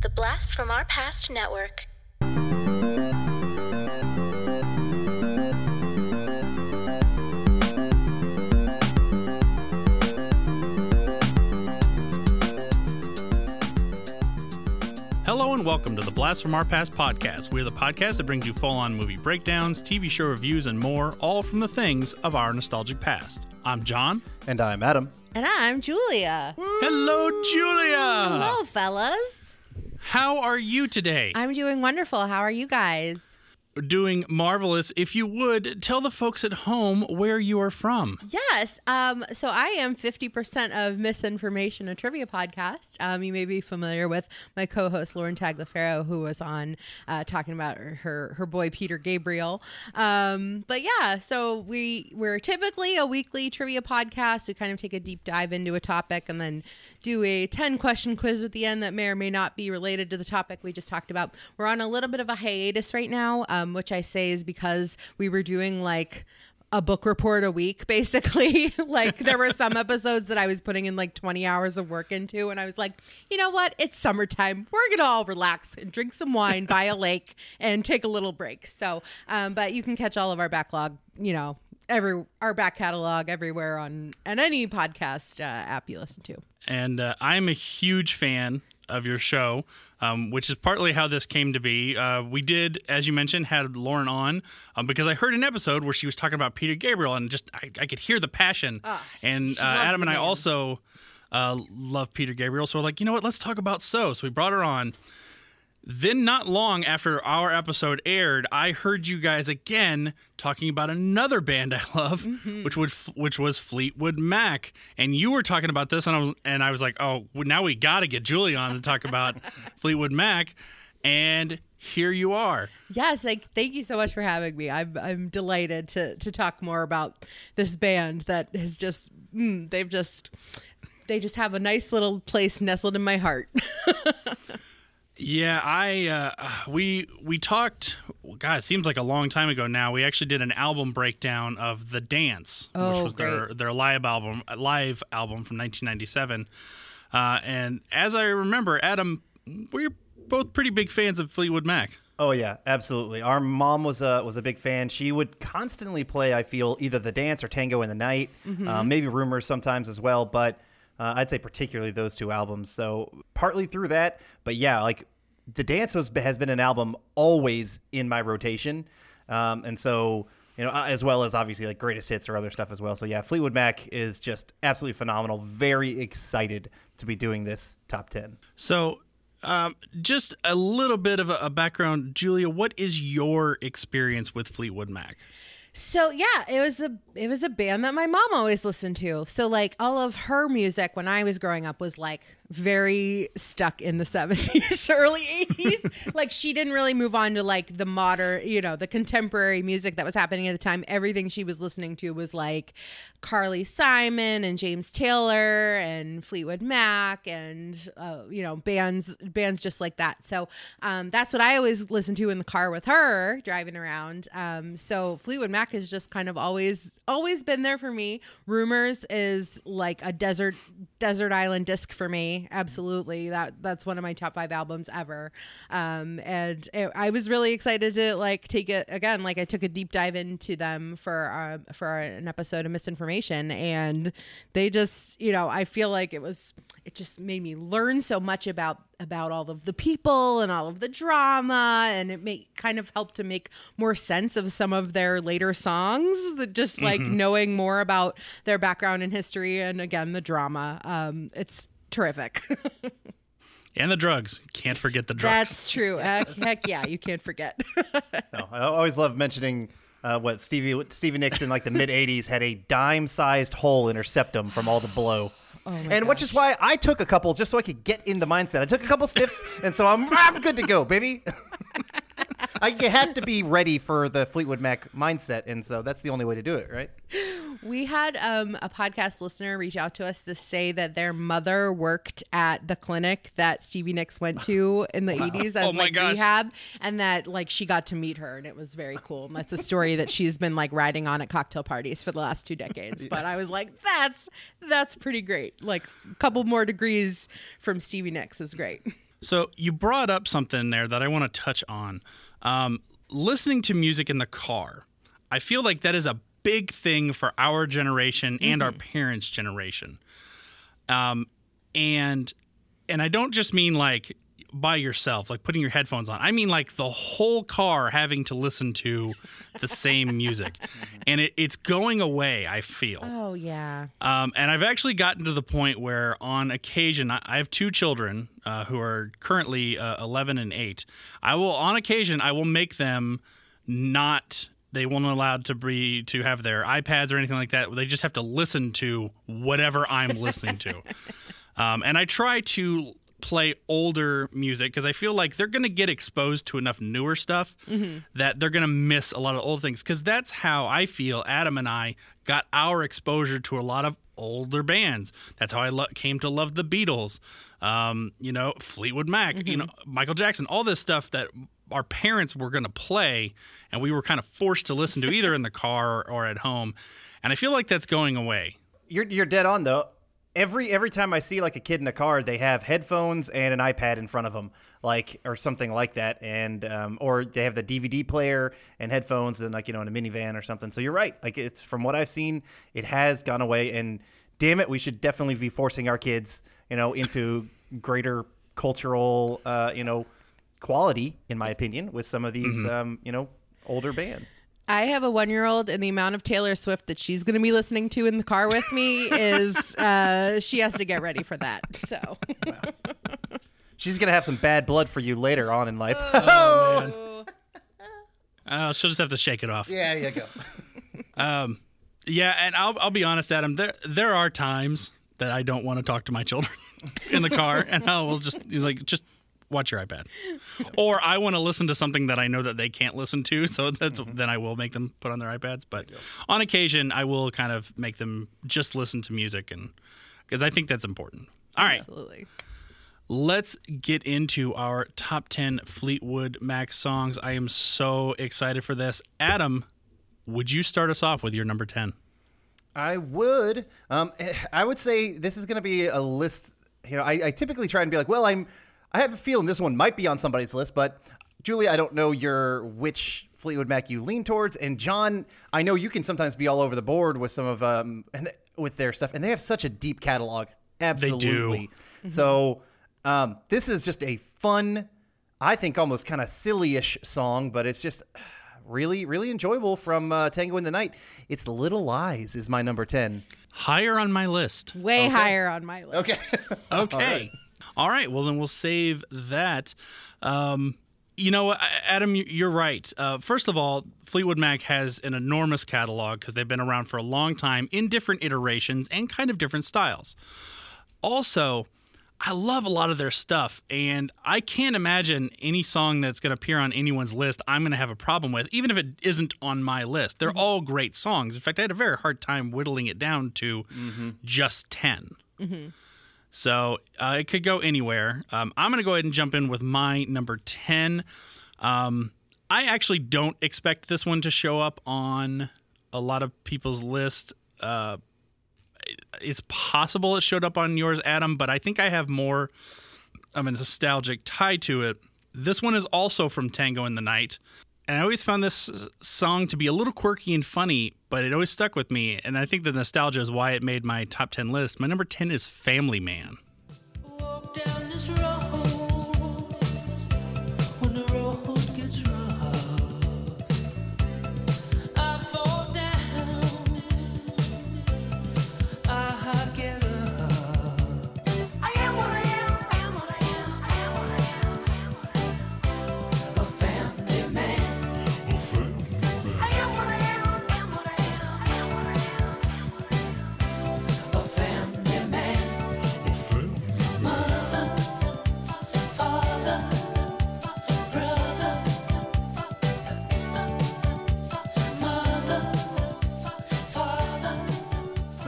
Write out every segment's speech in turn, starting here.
The Blast from Our Past Network. Hello and welcome to the Blast from Our Past podcast. We're the podcast that brings you full on movie breakdowns, TV show reviews, and more, all from the things of our nostalgic past. I'm John. And I'm Adam. And I'm Julia. Hello, Julia. Hello, fellas. How are you today? I'm doing wonderful. How are you guys? Doing marvelous. If you would, tell the folks at home where you are from. Yes. Um, so I am 50% of Miss Information, a trivia podcast. Um, you may be familiar with my co-host Lauren Tagliaferro, who was on uh, talking about her her boy Peter Gabriel. Um, but yeah, so we we're typically a weekly trivia podcast. We kind of take a deep dive into a topic and then do a 10 question quiz at the end that may or may not be related to the topic we just talked about. We're on a little bit of a hiatus right now, um, which I say is because we were doing like a book report a week basically. Like there were some episodes that i was putting in like 20 hours of work into and i was like you know what? It's summertime. We're gonna all relax and drink some wine by a lake and take a little break. So um, but you can catch all of our backlog you know every our back catalog everywhere on and any podcast uh, app you listen to And uh, I'm a huge fan of your show, um, which is partly how this came to be. Uh, we did, as you mentioned, had Lauren on um, because I heard an episode where she was talking about Peter Gabriel, and just I, I could hear the passion. and uh, Adam and I also uh, love Peter Gabriel, so we're like, you know what? Let's talk about So. So we brought her on. Then, not long after our episode aired, I heard you guys again talking about another band I love, which would which was Fleetwood Mac, and you were talking about this, and I was and I was like, oh, now we got to get Julie on to talk about Fleetwood Mac, and here you are. Yes, like thank you so much for having me. I'm I'm delighted to to talk more about this band that has just mm, they've just they just have a nice little place nestled in my heart. Yeah, I uh, we we talked. God, it seems like a long time ago now. We actually did an album breakdown of the Dance, which Oh, was their great. their live album live album from 1997. Uh, and as I remember, Adam, we're both pretty big fans of Fleetwood Mac. Oh yeah, absolutely. Our mom was a was a big fan. She would constantly play. I feel either the dance or Tango in the Night, uh, maybe Rumors sometimes as well. But uh, I'd say particularly those two albums. So partly through that, but yeah, like the dance was, has been an album always in my rotation, um, and so you know as well as obviously like greatest hits or other stuff as well. So yeah, Fleetwood Mac is just absolutely phenomenal. Very excited to be doing this top ten. So, um, just a little bit of a background, Julia. What is your experience with Fleetwood Mac? So yeah, it was a it was a band that my mom always listened to. So like all of her music when I was growing up was like very stuck in the 70s, early 80s. like she didn't really move on to like the modern, you know, the contemporary music that was happening at the time. Everything she was listening to was like Carly Simon and James Taylor and Fleetwood Mac and uh, you know bands bands just like that. So um, that's what I always listened to in the car with her driving around. Um, so Fleetwood Mac has just kind of always always been there for me. Rumors is like a desert desert island disc for me. Absolutely, that that's one of my top five albums ever. Um, and it, I was really excited to like take it again. Like I took a deep dive into them for uh, for an episode of Miss Information, and they just you know I feel like it was it just made me learn so much about about all of the people and all of the drama and it make kind of help to make more sense of some of their later songs that just like knowing more about their background and history and again the drama um it's terrific And the drugs. Can't forget the drugs. that's true heck, heck yeah you can't forget No, I always love mentioning uh, what Stevie Stevie Nicks in like the mid '80s had a dime-sized hole in her septum from all the blow. Oh and which is why I took a couple just so I could get in the mindset. I took a couple sniffs, and so I'm, I'm good to go, baby. I, you have to be ready for the Fleetwood Mac mindset, and so that's the only way to do it, right? We had um, a podcast listener reach out to us to say that their mother worked at the clinic that Stevie Nicks went to in the 80s as Oh my like gosh. rehab, and that like she got to meet her, and it was very cool. And that's a story that she's been like riding on at cocktail parties for the last two decades. But I was like, that's that's pretty great. Like a couple more degrees from Stevie Nicks is great. So you brought up something there that I want to touch on. Um, listening to music in the car. I feel like that is a big thing for our generation and our parents' generation. Um, and and I don't just mean like by yourself, like putting your headphones on. I mean like the whole car having to listen to the same music, and it, it's going away. I feel. Oh yeah. Um, and I've actually gotten to the point where, on occasion, I, I have two children uh, who are currently uh, 11 and 8. I will, on occasion, I will make them not. They won't allowed to be to have their iPads or anything like that. They just have to listen to whatever I'm listening to. Um, and I try to play older music because I feel like they're going to get exposed to enough newer stuff that they're going to miss a lot of old things. Because that's how I feel Adam and I got our exposure to a lot of older bands. That's how I lo- came to love the Beatles, um, you know, Fleetwood Mac, you know, Michael Jackson, all this stuff that our parents were going to play and we were kind of forced to listen to either in the car or, or at home. And I feel like that's going away. You're you're dead on though. Every every time I see like a kid in a car, they have headphones and an iPad in front of them, like or something like that, and um, or they have the DVD player and headphones, and like you know in a minivan or something. So you're right. Like it's from what I've seen, it has gone away, and damn it, we should definitely be forcing our kids, you know, into greater cultural, uh, you know, quality, in my opinion, with some of these, um, you know, older bands. I have a one year old, and the amount of Taylor Swift that she's going to be listening to in the car with me is uh, she has to get ready for that. So, She's gonna have some bad blood for you later on in life. Uh, she'll just have to shake it off. yeah, you go. um, Yeah, and I'll I'll be honest, Adam. There there are times that I don't want to talk to my children in the car, and I will just he's like just watch your iPad, or I want to listen to something that I know that they can't listen to, so that's then I will make them put on their iPads. But on occasion, I will kind of make them just listen to music, and because I think that's important. All right, absolutely. let's get into our top 10 Fleetwood Mac songs. I am so excited for this. Adam, would you start us off with your number 10? I would. Um, I would say this is going to be a list. You know, I, I typically try and be like, well, I'm. I have a feeling this one might be on somebody's list, but Julie, I don't know your which Fleetwood Mac you lean towards, and John, I know you can sometimes be all over the board with some of um and with their stuff, and they have such a deep catalog. Absolutely. So um, this is just a fun, I think almost kind of silly-ish song, but it's just really, really enjoyable from uh, Tango in the Night. It's Little Lies is my number ten. Higher on my list. Way higher on my list. Okay. Okay. All right. Well, then we'll save that. Um, you know, Adam, you- you're right. Uh, first of all, Fleetwood Mac has an enormous catalog because they've been around for a long time in different iterations and kind of different styles. Also, I love a lot of their stuff, and I can't imagine any song that's going to appear on anyone's list I'm going to have a problem with, even if it isn't on my list. They're all great songs. In fact, I had a very hard time whittling it down to just 10. So uh, it could go anywhere. Um, I'm going to go ahead and jump in with my number 10. Um, I actually don't expect this one to show up on a lot of people's list. Uh, it's possible it showed up on yours, Adam, but I think I have more of a nostalgic tie to it. This one is also from Tango in the Night. And I always found this song to be a little quirky and funny, but it always stuck with me. And I think the nostalgia is why it made my top 10 list. My number 10 is Family Man.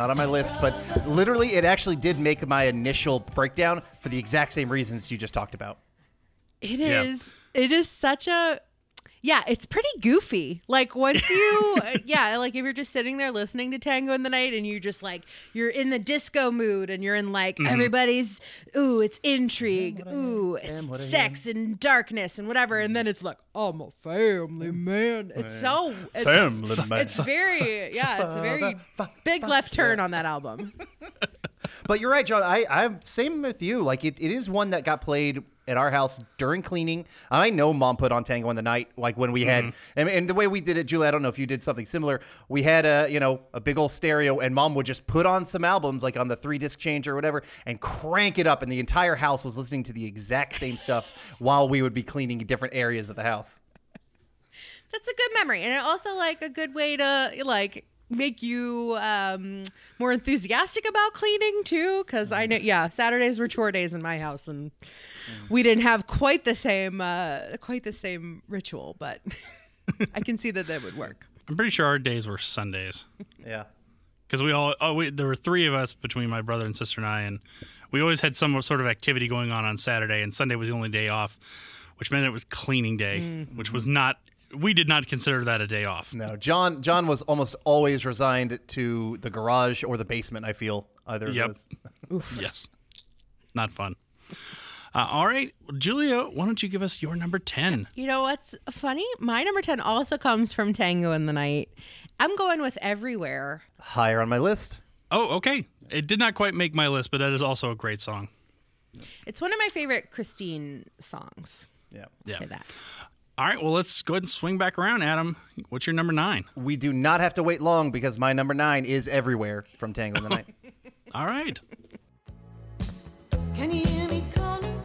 Not on my list, but literally, it actually did make my initial breakdown for the exact same reasons you just talked about. It Yeah. is. It is such a. Yeah, it's pretty goofy. Like once you, uh, yeah, like if you're just sitting there listening to Tango in the Night and you're just like you're in the disco mood and you're in like mm-hmm. everybody's, ooh, it's intrigue, ooh, it's sex and darkness and whatever, and then mm-hmm. it's like I'm a family mm-hmm. man. It's so it's, Family man. It's very yeah, it's a very big left turn on that album. But you're right, John. I, I'm same with you. Like it, it is one that got played at our house during cleaning. I know mom put on Tango in the Night, like when we had, mm-hmm. and, and the way we did it, Julie. I don't know if you did something similar. We had a, you know, a big old stereo, and mom would just put on some albums, like on the three disc changer or whatever, and crank it up, and the entire house was listening to the exact same stuff while we would be cleaning different areas of the house. That's a good memory, and it also like a good way to like make you um more enthusiastic about cleaning too because i know yeah saturdays were chore days in my house and we didn't have quite the same uh quite the same ritual but i can see that that would work I'm pretty sure our days were Sundays Yeah. because we all oh we, there were three of us between my brother and sister and I, and we always had some sort of activity going on on Saturday, and Sunday was the only day off, which meant it was cleaning day, which was not. We did not consider that a day off. No, John. John was almost always resigned to the garage or the basement. I feel either of those. yes, not fun. Uh, all right, Julia, why don't you give us your number ten? you know what's funny my number 10 also comes from tango in the night i'm going with everywhere Higher on my list. Oh, okay. It did not quite make my list, but that is also a great song. it's one of my favorite christine songs Yeah. Yeah. say that All right, well, let's go ahead and swing back around, Adam. What's your number nine? We do not have to wait long because my number nine is everywhere from Tango in the Night. All right. Can you hear me calling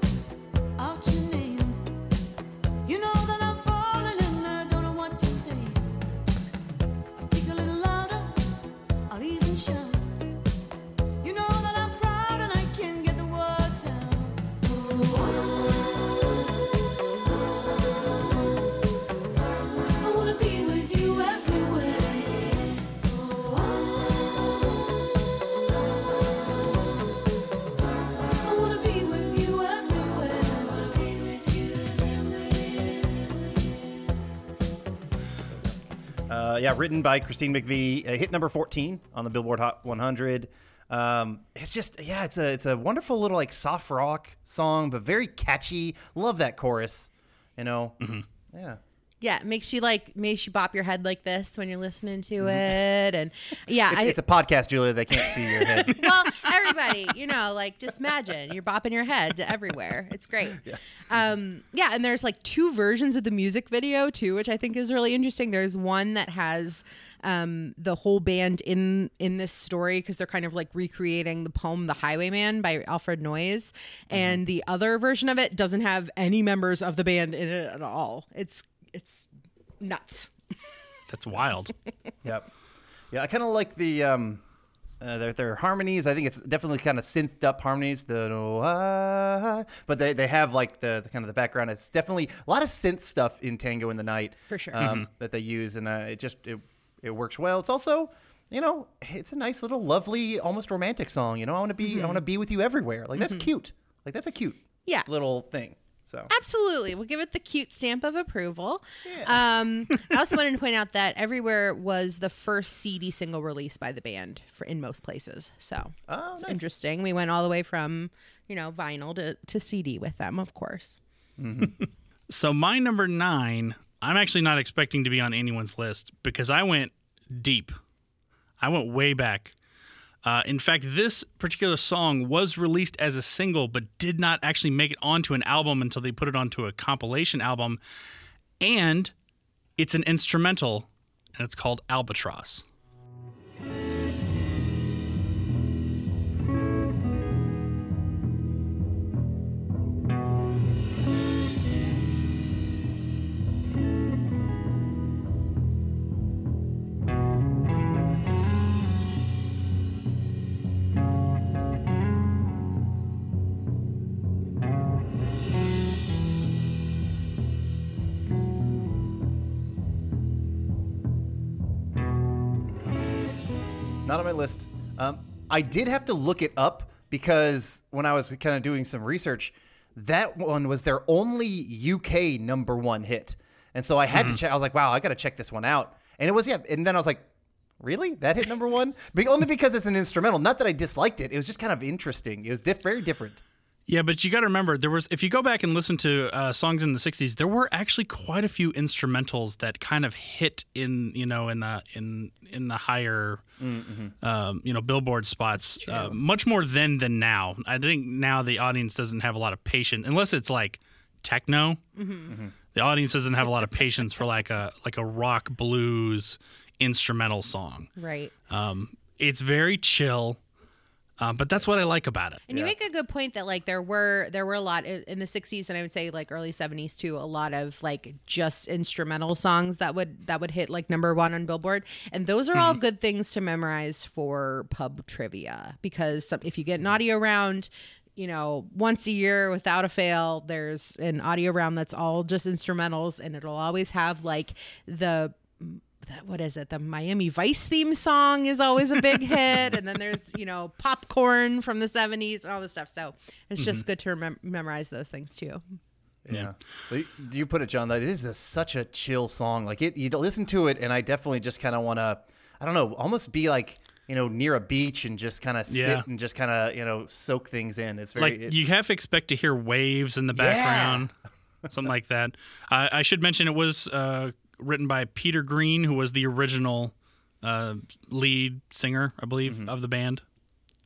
Uh, yeah, written by Christine McVie. Uh, hit number 14 on the Billboard Hot 100. Um, it's just yeah, it's a it's a wonderful little like soft rock song, but very catchy. Love that chorus. You know, yeah. Yeah, it makes you like makes you bop your head like this when you're listening to it, and yeah, It's, I, it's a podcast, Julia. They can't see your head. well, everybody, you know, like just imagine you're bopping your head to everywhere. It's great. Yeah. Um, yeah, and there's like two versions of the music video too, which I think is really interesting. There's one that has um, the whole band in in this story because they're kind of like recreating the poem "The Highwayman" by Alfred Noyes, and the other version of it doesn't have any members of the band in it at all. It's it's nuts. That's wild. Yep. Yeah, I kind of like the um, uh, their their harmonies. I think it's definitely kind of synthed up harmonies. The no, but they, they have like the, the kind of the background. It's definitely a lot of synth stuff in Tango in the Night For sure. um, that they use, and uh, it just it, it works well. It's also you know it's a nice little lovely almost romantic song. You know I want to be I want to be with you everywhere. Like that's cute. Like that's a cute Yeah. little thing. So Absolutely. We'll give it the cute stamp of approval. Um, I also wanted to point out that Everywhere was the first CD single released by the band for in most places. So Oh, it's nice. interesting. We went all the way from, you know, vinyl to, to CD with them, of course. So my number nine, I'm actually not expecting to be on anyone's list because I went deep. I went way back. Uh, in fact, this particular song was released as a single, but did not actually make it onto an album until they put it onto a compilation album. And it's an instrumental, and it's called Albatross. Not on my list. Um, I did have to look it up because when I was kind of doing some research, that one was their only UK number one hit. and so I had Mm-hmm. to check. I was like, wow, I got to check this one out, and it was yeah. And then I was like, really, that hit number one? Be- only because it's an instrumental. Not that I disliked it. It was just kind of interesting. It was diff- very different. Yeah, but you got to remember there was if you go back and listen to uh, songs in the '60s, there were actually quite a few instrumentals that kind of hit in you know in the in in the higher um, you know billboard spots uh, much more then than now. I think now the audience doesn't have a lot of patience unless it's like techno. The audience doesn't have a lot of patience for like a like a rock blues instrumental song. Right. Um, it's very chill, uh, but that's what I like about it. And you make a good point that like there were there were a lot in in the 60s and I would say like early 70s too a lot of like just instrumental songs that would that would hit like number 1 on Billboard. And those are all good things to memorize for pub trivia because some, if you get an audio round you know once a year without a fail there's an audio round that's all just instrumentals and it'll always have like the that what is it? The Miami Vice theme song is always a big hit, and then there's you know popcorn from the '70s and all this stuff. So it's just good to remem- memorize those things too. Yeah. But you- you put it, John. That this is a, such a chill song. Like it, you listen to it, and I definitely just kind of want to, I don't know, almost be like you know near a beach and just kind of Yeah. sit and just kind of you know soak things in. It's very like it- you have to expect to hear waves in the background, something like that. I I should mention it was uh, written by Peter Green, who was the original uh, lead singer, I believe, Mm-hmm. of the band.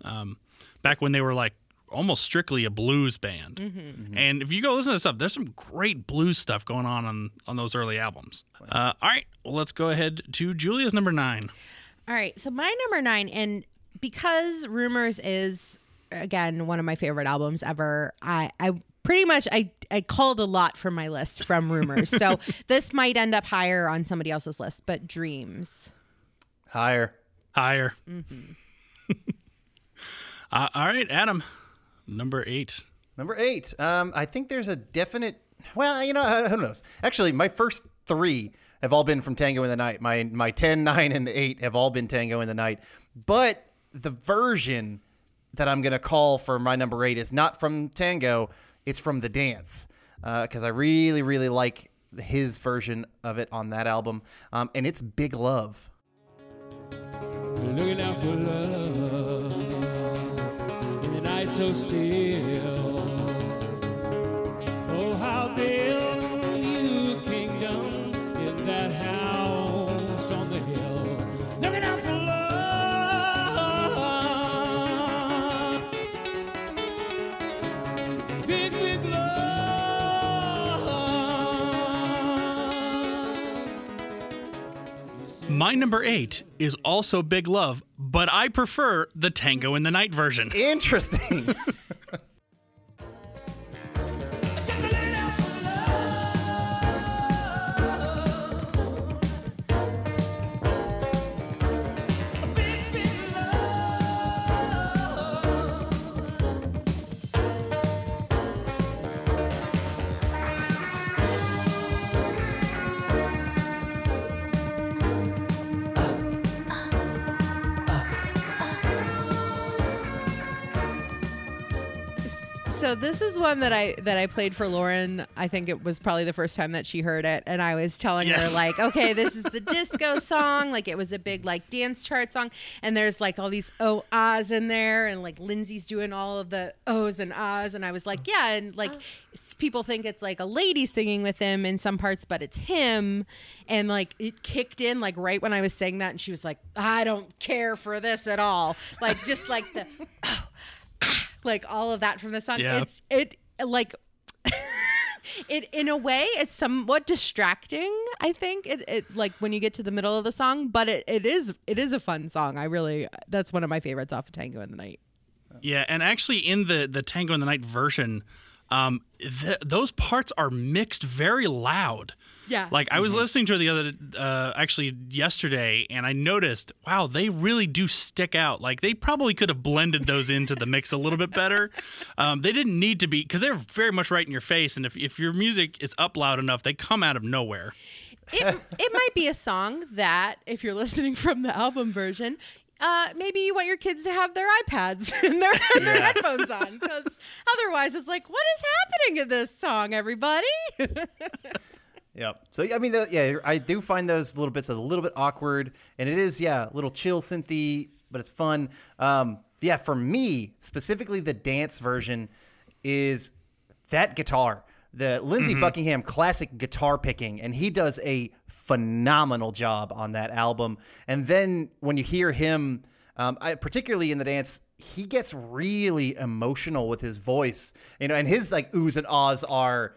Um, back when they were like almost strictly a blues band. Mm-hmm. And if you go listen to stuff, there's some great blues stuff going on on, on those early albums. Uh, all right, well, let's go ahead to Julia's number nine. All right, so my number nine, and because Rumors is again one of my favorite albums ever, I I pretty much I I called a lot from my list from Rumors, so this might end up higher on somebody else's list, but Dreams. higher. Higher. Mm-hmm. uh, all right, Adam, number eight. Number eight. Um, I think there's a definite. Well, you know, uh, who knows? Actually, my first three have all been from Tango in the Night. My my 10, 9, and eight have all been Tango in the Night. But the version that I'm gonna call for my number eight is not from Tango. It's from The Dance because I really, really like his version of it on that album, um, and it's Big Love. Looking out for love in the night so still. Oh, how build My number eight is also Big Love, but I prefer the Tango in the Night version. Interesting. So this is one that I that I played for Lauren. I think it was probably the first time that she heard it, and I was telling her like, okay, this is the disco song. Like it was a big like dance chart song, and there's like all these oh ahs in there, and like Lindsey's doing all of the ohs and ahs, and I was like, yeah, and like oh. people think it's like a lady singing with him in some parts, but it's him, and like it kicked in like right when I was saying that, and she was like, I don't care for this at all, like just like the like all of that from the song. Yeah. It's it like it in a way it's somewhat distracting. I think it, it like when you get to the middle of the song, but it, it is it is a fun song. I really that's one of my favorites off of Tango in the Night. Yeah, and actually in the the Tango in the Night version, um, th- those parts are mixed very loud. Yeah. Like I was listening to it the other, uh, actually yesterday, and I noticed, wow, they really do stick out. Like they probably could have blended those into the mix a little bit better. Um, they didn't need to be because they're very much right in your face, and if if your music is up loud enough, they come out of nowhere. It it might be a song that if you're listening from the album version. Uh, maybe you want your kids to have their iPads and their, their headphones on because otherwise it's like, what is happening in this song, everybody? Yep. So I mean, the, yeah, I do find those little bits a little bit awkward, and it is yeah, a little chill synthy, but it's fun. Um, yeah, for me specifically, the dance version is that guitar, the Lindsey Buckingham classic guitar picking, and he does a phenomenal job on that album. And then when you hear him, um, I, particularly in the dance, he gets really emotional with his voice, you know, and his like oohs and ahs are.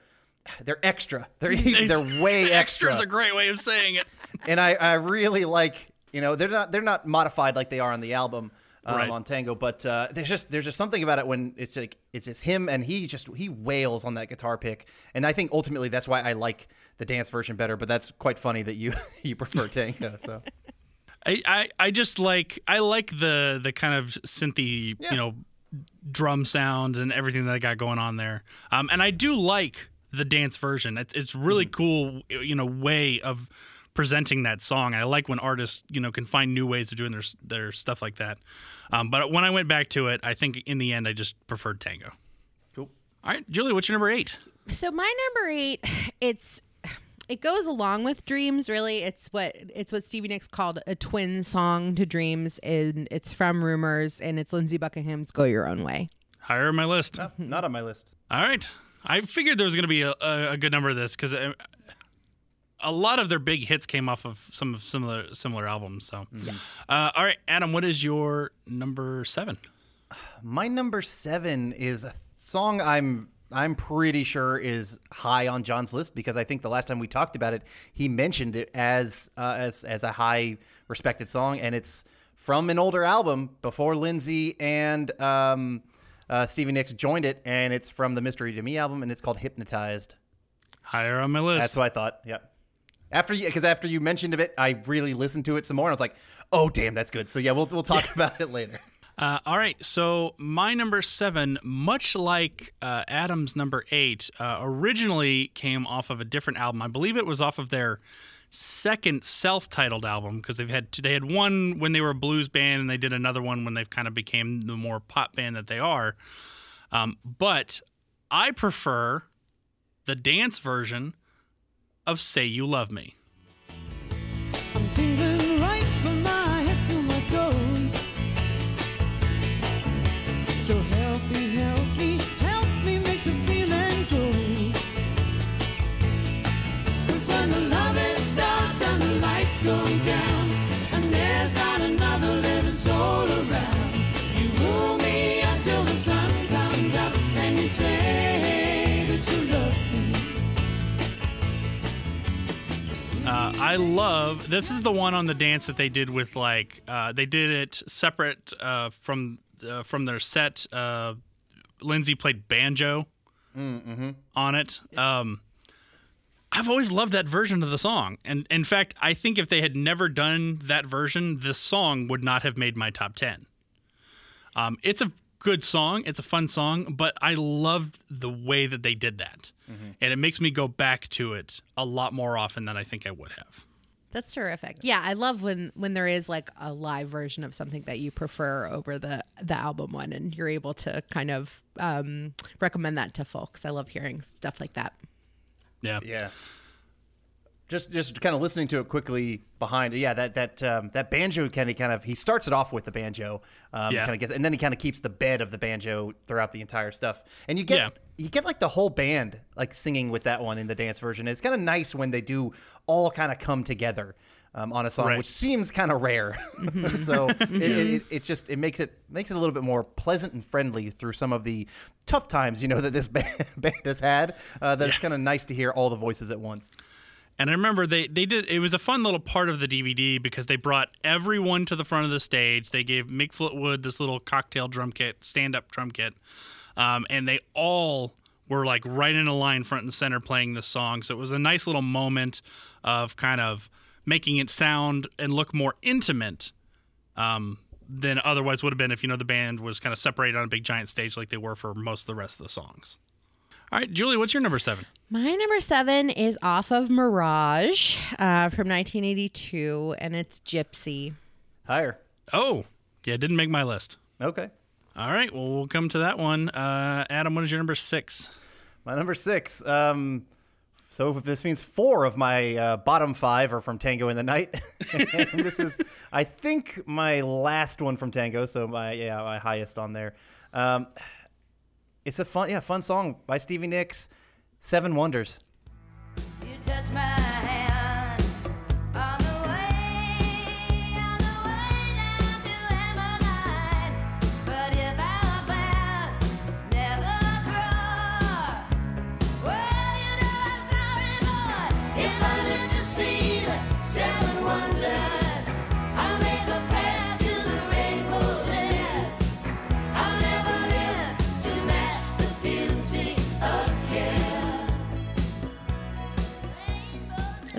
They're extra. They're they're way extra Is a great way of saying it. and I, I really like you know they're not they're not modified like they are on the album um, Right. on Tango, but uh, there's just there's just something about it when it's like it's just him and he just he wails on that guitar pick, and I think ultimately that's why I like the dance version better. But that's quite funny that you you prefer Tango. So I, I, I just like I like the the kind of synthy Yeah. you know drum sounds and everything that I got going on there. Um, and I do like the dance version. It's it's really cool you know way of presenting that song. I like when artists you know can find new ways of doing their their stuff like that. Um, but when I went back to it, I think in the end I just preferred Tango. cool. All right, Julie, what's your number eight? So my number eight, it's it goes along with Dreams. Really, it's what it's what Stevie Nicks called a twin song to Dreams, and it's from Rumors, and it's Lindsey Buckingham's "Go Your Own Way." Higher on my list. Not on my list. All right. I figured there was going to be a, a, a good number of this because a lot of their big hits came off of some of similar similar albums. So, uh, all right, Adam, what is your number seven? My number seven is a song I'm I'm pretty sure is high on John's list because I think the last time we talked about it, he mentioned it as uh, as as a high respected song, and it's from an older album before Lindsey and um, uh, Stevie Nicks joined it, and it's from the Mystery to Me album, and it's called Hypnotized. Higher on my list. That's what I thought. Yep. After you, because after you mentioned of it, I really listened to it some more, and I was like, "Oh, damn, that's good." So yeah, we'll we'll talk about it later. Uh, all right, so my number seven, much like uh, Adam's number eight, uh, originally came off of a different album. I believe it was off of their second self-titled album because they've had they had one when they were a blues band and they did another one when they've kind of became the more pop band that they are. Um, but I prefer the dance version of "Say You Love Me." Uh, I love this is the one on the dance that they did with like uh, they did it separate uh, from uh, from their set. Uh, Lindsey played banjo on it. Um, I've always loved that version of the song, and in fact, I think if they had never done that version, this song would not have made my top ten. Um, it's a good song. It's a fun song, but I loved the way that they did that. And it makes me go back to it a lot more often than I think I would have. That's terrific. Yeah, I love when when there is like a live version of something that you prefer over the the album one, and you're able to kind of um, recommend that to folks. I love hearing stuff like that. Yeah. Yeah. Just just kind of listening to it quickly behind, yeah, that that um, that banjo kind of kind of he starts it off with the banjo, um, Yeah. kind of gets, and then he kind of keeps the bed of the banjo throughout the entire stuff, and you get Yeah. you get like the whole band like singing with that one in the dance version. It's kind of nice when they do all kind of come together um, on a song, Right. which seems kind of rare. so it, it, it, it just it makes it makes it a little bit more pleasant and friendly through some of the tough times you know that this band, band has had. Uh, that it's kind of nice to hear all the voices at once. And I remember they they did it was a fun little part of the DVD because they brought everyone to the front of the stage. They gave Mick Fleetwood this little cocktail drum kit, stand up drum kit, um, and they all were like right in a line, front and center, playing this song. So it was a nice little moment of kind of making it sound and look more intimate um, than otherwise would have been if you know the band was kind of separated on a big giant stage like they were for most of the rest of the songs. All right, Julie, what's your number seven? My number seven is off of Mirage uh, from 1982, and it's Gypsy. Higher. Oh, yeah, didn't make my list. Okay. All right, well, we'll come to that one. Uh, Adam, what is your number six? My number six. Um, So this means four of my uh, bottom five are from Tango in the Night, this is, I think, my last one from Tango. So my yeah, my highest on there. Um, it's a fun, yeah, fun song by Stevie Nicks, Seven Wonders. You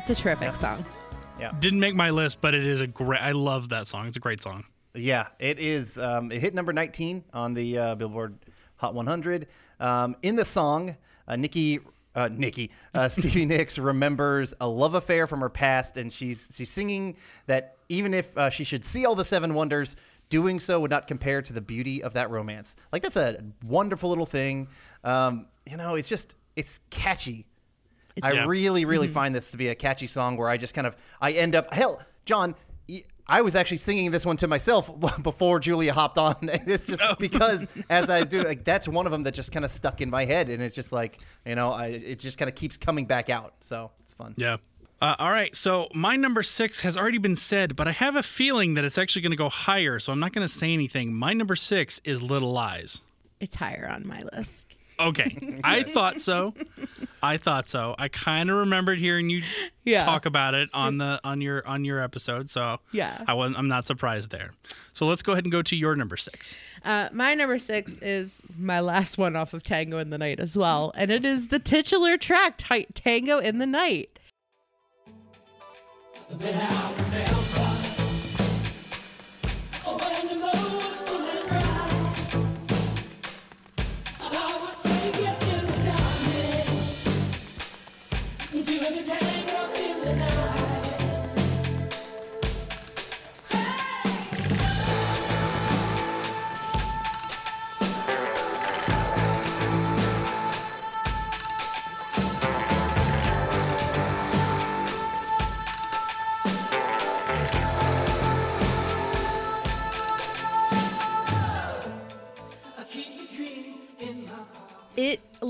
It's a terrific song. Yeah. Didn't make my list, but it is a great. I love that song. It's a great song. Yeah, it is. Um, it hit number 19 on the uh, Billboard Hot 100. Um, in the song, uh, Nikki, uh, Nikki, uh, Stevie Nicks remembers a love affair from her past, and she's she's singing that even if uh, she should see all the seven wonders, doing so would not compare to the beauty of that romance. Like that's a wonderful little thing. Um, you know, it's just it's catchy. I Yeah. really, really Mm-hmm. find this to be a catchy song where I just kind of I end up hell, John. I was actually singing this one to myself before Julia hopped on, and it's just Oh. because as I do, like that's one of them that just kind of stuck in my head, and it's just like you know, I it just kind of keeps coming back out, so it's fun. Yeah. Uh, all right. So my number six has already been said, but I have a feeling that it's actually going to go higher. So I'm not going to say anything. My number six is Little Lies. It's higher on my list. Okay. I thought so. I thought so. I kind of remembered hearing you Yeah. talk about it on the on your on your episode. So Yeah. I wasn't, I'm not surprised there. So let's go ahead and go to your number six. Uh, my number six is my last one off of Tango in the Night as well, and it is the titular track, Ti- Tango in the Night.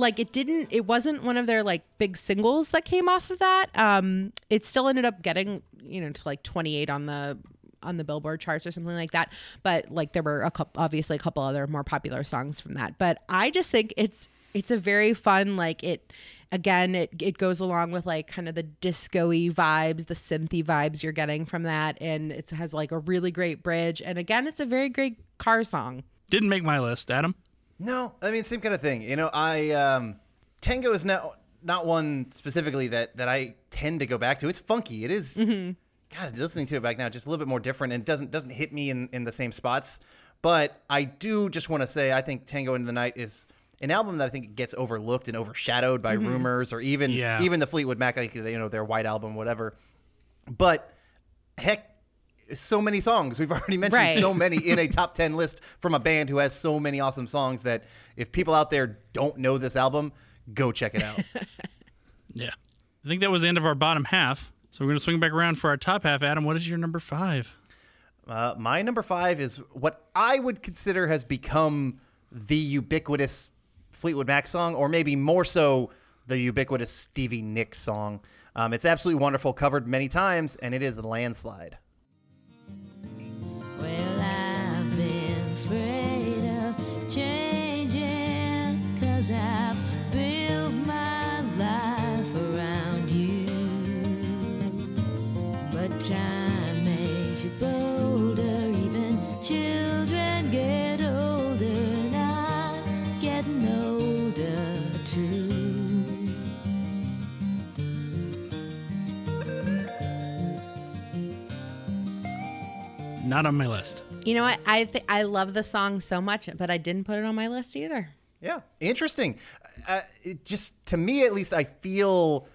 Like it didn't. It wasn't one of their like big singles that came off of that. Um, it still ended up getting you know to like 28 on the on the Billboard charts or something like that. But like there were a couple, obviously a couple other more popular songs from that. But I just think it's it's a very fun like it. Again, it it goes along with like kind of the disco-y vibes, the synthy vibes you're getting from that, and it has like a really great bridge. And again, it's a very great car song. Didn't make my list, Adam. No, I mean same kind of thing. You know, I um, Tango is not not one specifically that that I tend to go back to. It's funky. It is- God, listening to it back now, just a little bit more different, and doesn't doesn't hit me in in the same spots. But I do just want to say, I think Tango into the Night is an album that I think gets overlooked and overshadowed by rumors or even Yeah. even the Fleetwood Mac, like you know their White album, whatever. But heck, so many songs. We've already mentioned Right. so many in a top 10 list from a band who has so many awesome songs that if people out there don't know this album, go check it out. Yeah. I think that was the end of our bottom half. So we're going to swing back around for our top half. Adam, what is your number five? uh, my number five is what I would consider has become the ubiquitous Fleetwood Mac song, or maybe more so the ubiquitous Stevie Nicks song. Um, it's absolutely wonderful, covered many times, and it is a Landslide. Not on my list. You know what? I th- I love the song so much, but I didn't put it on my list either. Yeah, interesting. Uh, it just to me, at least, I feel,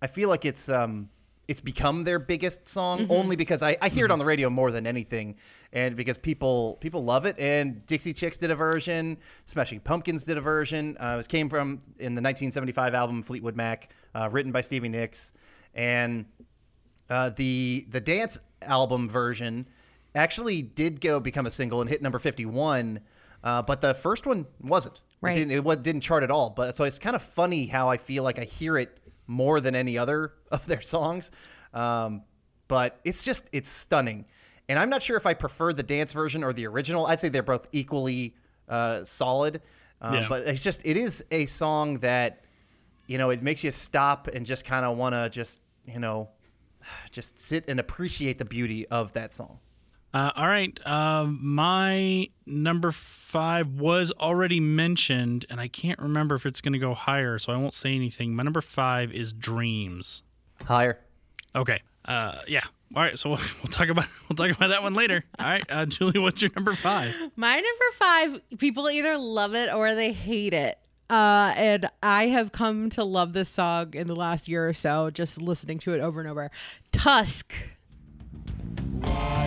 I feel like it's um, it's become their biggest song only because I, I hear it on the radio more than anything, and because people people love it. And Dixie Chicks did a version, Smashing Pumpkins did a version. Uh, it came from in the 1975 album Fleetwood Mac, uh, written by Stevie Nicks, and uh, the the dance album version actually did go become a single and hit number 51, uh, but the first one wasn't. Right. It didn't, it wa- didn't chart at all. But so it's kind of funny how I feel like I hear it more than any other of their songs. Um, but it's just it's stunning, and I'm not sure if I prefer the dance version or the original. I'd say they're both equally uh, solid. Um, Yeah. But it's just it is a song that you know it makes you stop and just kind of want to just you know just sit and appreciate the beauty of that song. Uh, all right. Um, my number five was already mentioned, and I can't remember if it's going to go higher, so I won't say anything. My number five is Dreams. Higher. Okay. Uh, yeah. All right. So we'll, we'll talk about we'll talk about that one later. All right, uh, Julie, what's your number five? My number five, people either love it or they hate it. Uh, and I have come to love this song in the last year or so, just listening to it over and over. Tusk. Why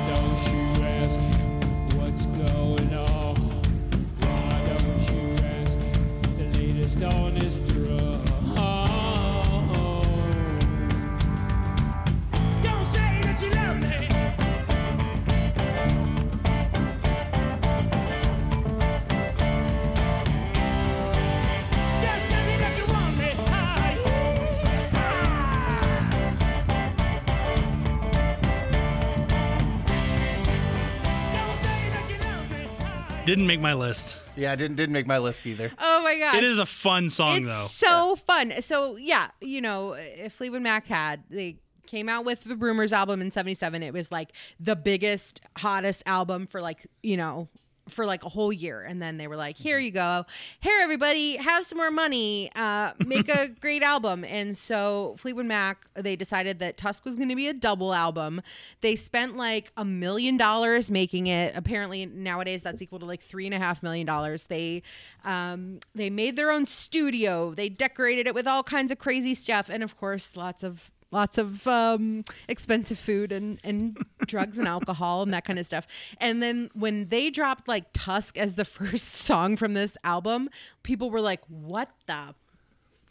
Didn't make my list. Yeah, I didn't didn't make my list either. Oh my god. It is a fun song it's though. so fun. So yeah, you know, if Fleetwood Mac had they came out with the Rumors album in 77, it was like the biggest, hottest album for like, you know, for like a whole year. And then they were like, here you go. Here, everybody, have some more money. Uh, make a great album. And so Fleetwood Mac, they decided that Tusk was going to be a double album. They spent like a million dollars making it. Apparently nowadays that's equal to like three and a half million dollars. They, um, they made their own studio. They decorated it with all kinds of crazy stuff. And of course, lots of lots of um, expensive food and, and drugs and alcohol and that kind of stuff. And then when they dropped like Tusk as the first song from this album, people were like, what the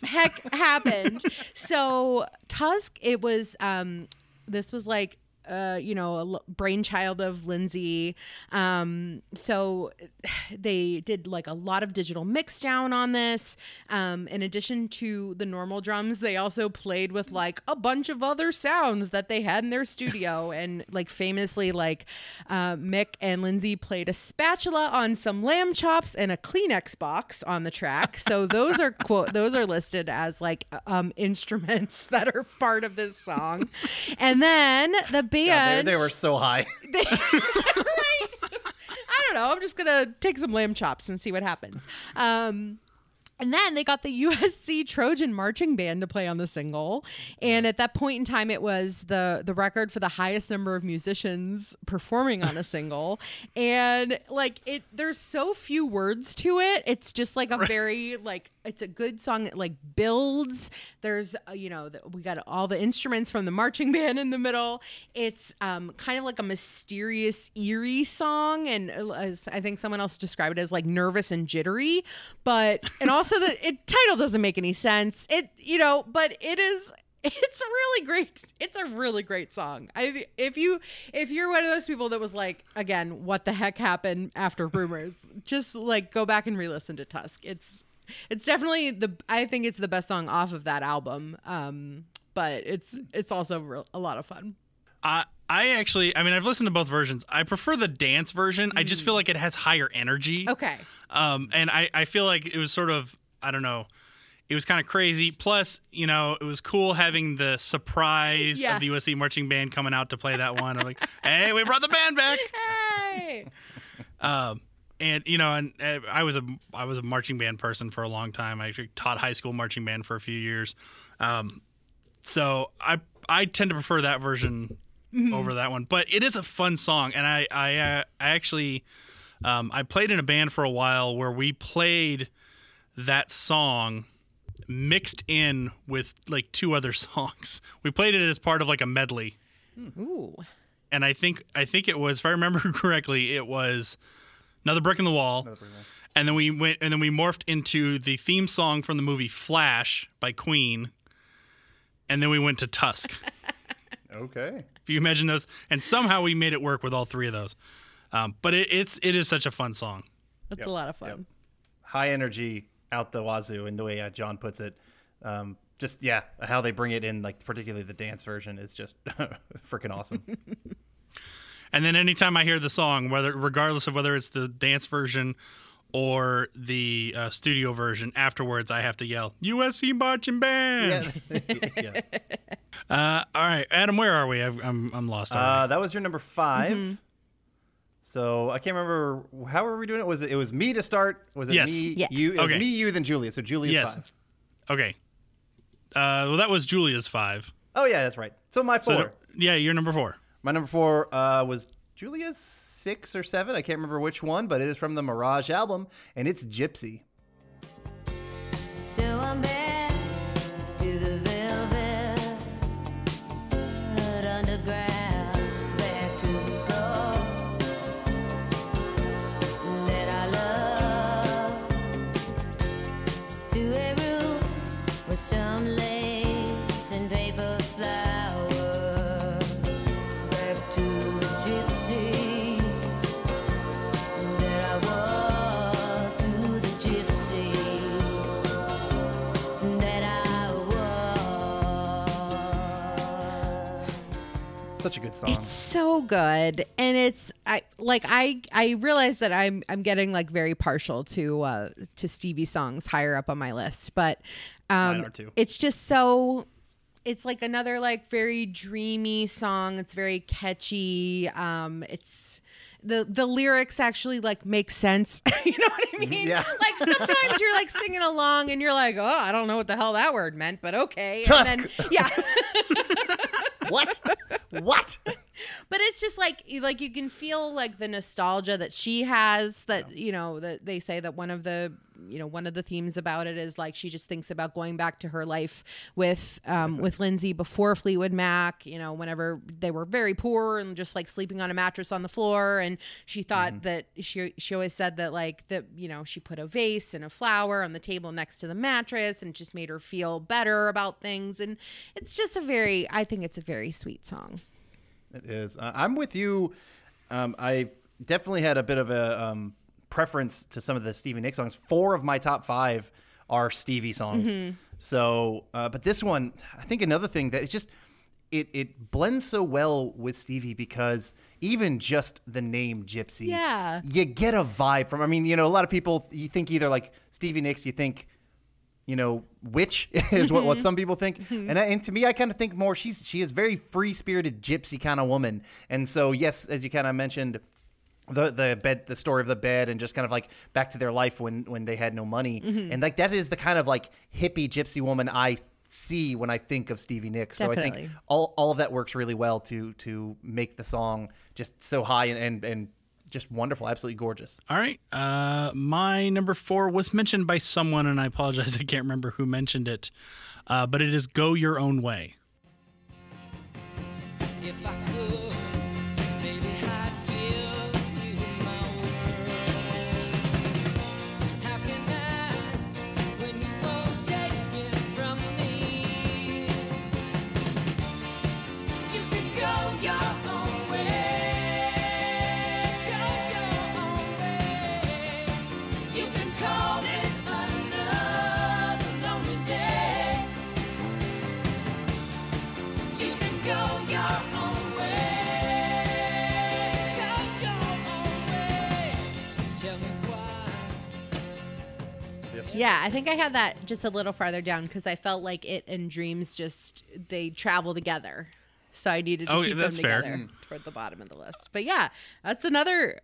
heck happened? so Tusk, it was, um, this was like, uh, you know, a brainchild of Lindsey. Um, so they did like a lot of digital mix down on this. Um, in addition to the normal drums, they also played with like a bunch of other sounds that they had in their studio. and like famously, like uh, Mick and Lindsey played a spatula on some lamb chops and a Kleenex box on the track. So those are quote those are listed as like um, instruments that are part of this song. And then the band Yeah, they, they were so high. I don't know. I'm just gonna take some lamb chops and see what happens. Um, and then they got the USC Trojan marching band to play on the single, and at that point in time, it was the the record for the highest number of musicians performing on a single. And like it, there's so few words to it. It's just like a very like it's a good song that like builds. There's uh, you know we got all the instruments from the marching band in the middle. It's um, kind of like a mysterious, eerie song, and uh, as I think someone else described it as like nervous and jittery. But and also the it, title doesn't make any sense. It you know, but it is it's a really great. It's a really great song. I if you if you're one of those people that was like again what the heck happened after rumors just like go back and re-listen to tusk. It's it's definitely the i think it's the best song off of that album. Um but it's it's also real, a lot of fun. I I actually, I mean, I've listened to both versions. I prefer the dance version. I just feel like it has higher energy. okay Um, and I, I feel like it was sort of, I don't know, it was kind of crazy. Plus, you know, it was cool having the surprise Yeah. of the USC marching band coming out to play that one. I'm like, hey, we brought the band back. hey Um, and you know, and uh, I was a I was a marching band person for a long time. I actually taught high school marching band for a few years. Um, so I I tend to prefer that version over that one. But it is a fun song, and I I, uh, I actually um, I played in a band for a while where we played that song mixed in with like two other songs. We played it as part of like a medley. Ooh. and I think I think it was, if I remember correctly, it was another brick in the wall. And then we went, and then we morphed into the theme song from the movie Flash by Queen, and then we went to Tusk. Okay. if you imagine those, and somehow we made it work with all three of those. Um, but it, it's it is such a fun song. That's a lot of fun. High energy out the wazoo, and the way uh, John puts it, um, just yeah, how they bring it in, like particularly the dance version, is just freaking awesome. And then anytime I hear the song, whether regardless of whether it's the dance version or the uh, studio version, afterwards I have to yell USC marching band. yeah. Uh, all right, Adam, where are we? I've, I'm I'm lost. Uh, that was your number 5 So I can't remember how were we doing it. Was it it was me to start? Was it Yes. me? Yeah. You. It was Okay. me, you, then Julia. So Julia's Yes. five. okay. Uh, well, that was Julia's five. Oh yeah, that's right. So my So four. yeah, you're number four. My number four uh, was Julia's six or seven. I can't remember which one, but it is from the Mirage album, and it's Gypsy. So I'm back Such a good song. It's so good, and it's I like I I realize that I'm I'm getting like very partial to uh to Stevie songs higher up on my list, but um it's just so it's like another like very dreamy song. It's very catchy. Um it's the the lyrics actually like make sense. you know what I mean? Yeah. Like sometimes you're like singing along and you're like, "Oh, I don't know what the hell that word meant, but okay." Tusk. And then yeah. what? what? but it's just like like you can feel like the nostalgia that she has that you know that they say that one of the you know one of the themes about it is like she just thinks about going back to her life with um with Lindsey before Fleetwood Mac you know whenever they were very poor and just like sleeping on a mattress on the floor. And she thought that she she always said that like that you know she put a vase and a flower on the table next to the mattress and it just made her feel better about things. And it's just a very I think it's a very sweet song. It is. Uh, I'm with you. Um, I definitely had a bit of a um, preference to some of the Stevie Nicks songs. Four of my top five are Stevie songs. Mm-hmm. So, uh, but this one, I think another thing that it just it it blends so well with Stevie because even just the name Gypsy, Yeah. you get a vibe from. I mean, you know, a lot of people you think either like Stevie Nicks, you think you know, witch is what, what mm-hmm. some people think. Mm-hmm. And, I, and to me, I kind of think more she's she is very free spirited gypsy kind of woman. And so yes, as you kind of mentioned, the the bed the story of the bed and just kind of like back to their life when when they had no money. And like that is the kind of like hippie gypsy woman I see when I think of Stevie Nicks. So I think all all of that works really well to to make the song just so high and and, and just wonderful, absolutely gorgeous. All right. Uh, my number four was mentioned by someone, and I apologize. I can't remember who mentioned it, uh, but it is "Go Your Own Way." Yeah, I think I had that just a little farther down because I felt like it and Dreams just they travel together, so I needed to Oh, keep them fair. together toward the bottom of the list. But yeah, that's another.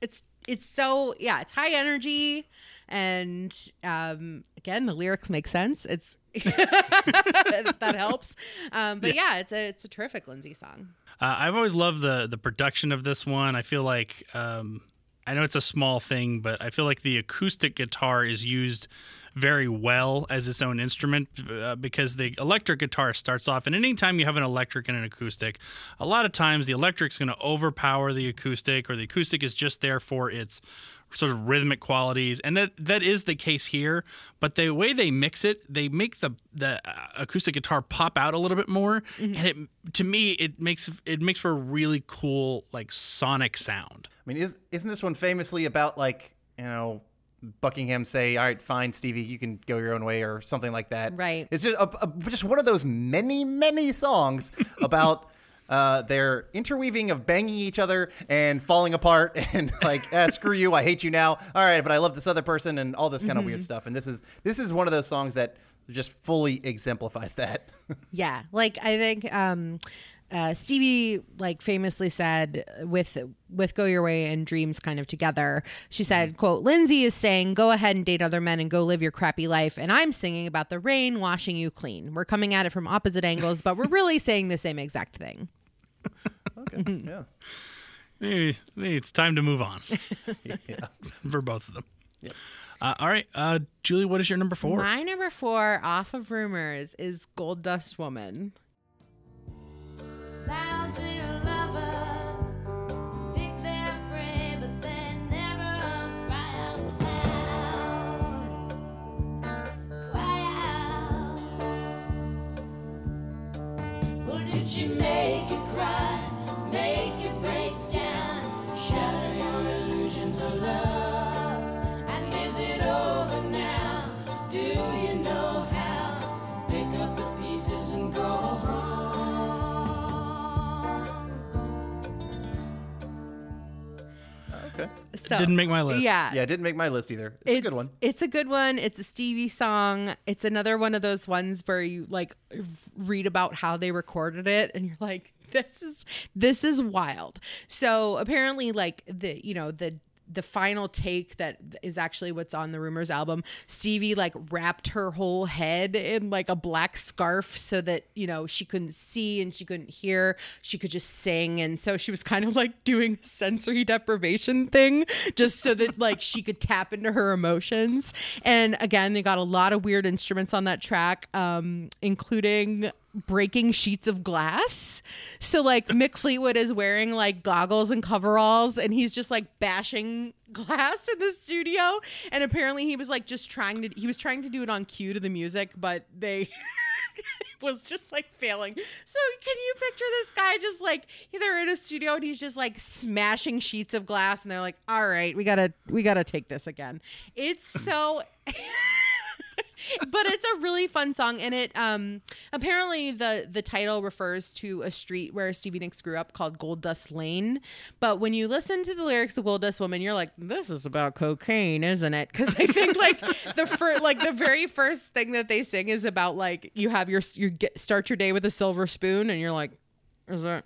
It's it's so yeah, it's high energy, and um, again the lyrics make sense. It's that helps. Um, but yeah. it's a it's a terrific Lindsey song. Uh, I've always loved the the production of this one. I feel like um, I know it's a small thing, but I feel like the acoustic guitar is used very well as its own instrument uh, because the electric guitar starts off, and anytime you have an electric and an acoustic, a lot of times the electric's going to overpower the acoustic, or the acoustic is just there for its sort of rhythmic qualities, and that that is the case here. But the way they mix it, they make the the uh, acoustic guitar pop out a little bit more, and it to me it makes it makes for a really cool like sonic sound. I mean, is, isn't this one famously about like you know Buckingham say, "All right, fine, Stevie, you can go your own way," or something like that? Right. It's just a, a, just one of those many, many songs about. Uh, their interweaving of banging each other and falling apart and like ah, screw you I hate you now all right but I love this other person and all this kind of weird stuff and this is this is one of those songs that just fully exemplifies that Yeah, like I think um, uh, Stevie like famously said with with "Go Your Way" and "Dreams" kind of together. She said, "quote Lindsey is saying go ahead and date other men and go live your crappy life, and I'm singing about the rain washing you clean. We're coming at it from opposite angles, but we're really saying the same exact thing." Okay yeah Maybe, maybe it's time to move on yeah for both of them. Uh, all right, uh, Julie, what is your number four? My number four off of Rumors is "Gold Dust Woman." Thousand lovers pick their prey, but they never cry out loud. Cry out. Well, did she make you cry? So Didn't make my list. Yeah, yeah it didn't make my list either it's, a good one It's a good one. It's a Stevie song. It's another one of those ones where you like read about how they recorded it and you're like this is this is wild. So apparently like the you know the the final take that is actually what's on the rumors album stevie like wrapped her whole head in like a black scarf so that you know she couldn't see and she couldn't hear. She could just sing. And so she was kind of like doing sensory deprivation thing just so that like she could tap into her emotions. And again they got a lot of weird instruments on that track um including breaking sheets of glass. So like Mick Fleetwood is wearing like goggles and coveralls and he's just like bashing glass in the studio and apparently he was like just trying to he was trying to do it on cue to the music but they was just like failing. So can you picture this guy just like they're in a studio and he's just like smashing sheets of glass and they're like, "All right, we got to we got to take this again." It's so but it's a really fun song and it um apparently the the title refers to a street where Stevie Nicks grew up called Gold Dust Lane. But when you listen to the lyrics of Gold Dust Woman you're like this is about cocaine isn't it? Cuz I think like the first like the very first thing that they sing is about like you have your you get start your day with a silver spoon and you're like is that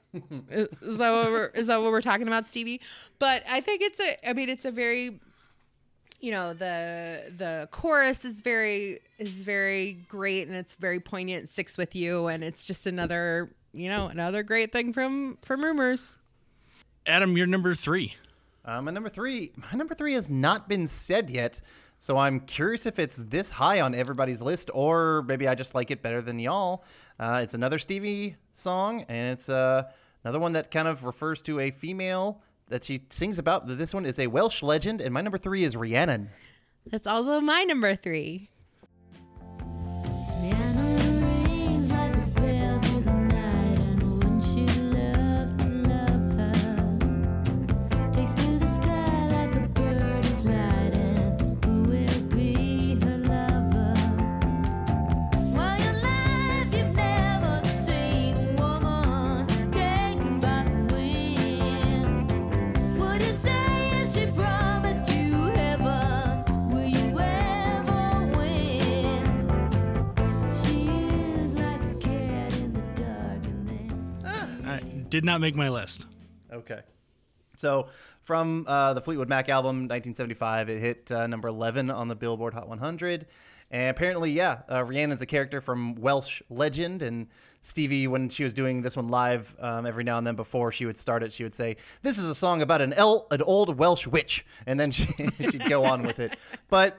is, is that what we're is that what we're talking about Stevie? But I think it's a I mean it's a very you know the the chorus is very is very great and it's very poignant and sticks with you and it's just another you know another great thing from from rumors Adam, you're number three. Uh, my number three, my number three has not been said yet, so I'm curious if it's this high on everybody's list, or maybe I just like it better than y'all. Uh, it's another Stevie song, and it's uh, another one that kind of refers to a female that she sings about. This one is a Welsh legend, and my number three is Rhiannon. that's also my number three did not make my list. Okay. So from uh, the Fleetwood Mac album, 1975, it hit uh, number 11 on the Billboard Hot 100. And apparently, yeah, uh, Rhiannon's a character from Welsh legend. And Stevie, when she was doing this one live, um, every now and then before she would start it, she would say, "This is a song about an el- an old Welsh witch," and then she, she'd go on with it. But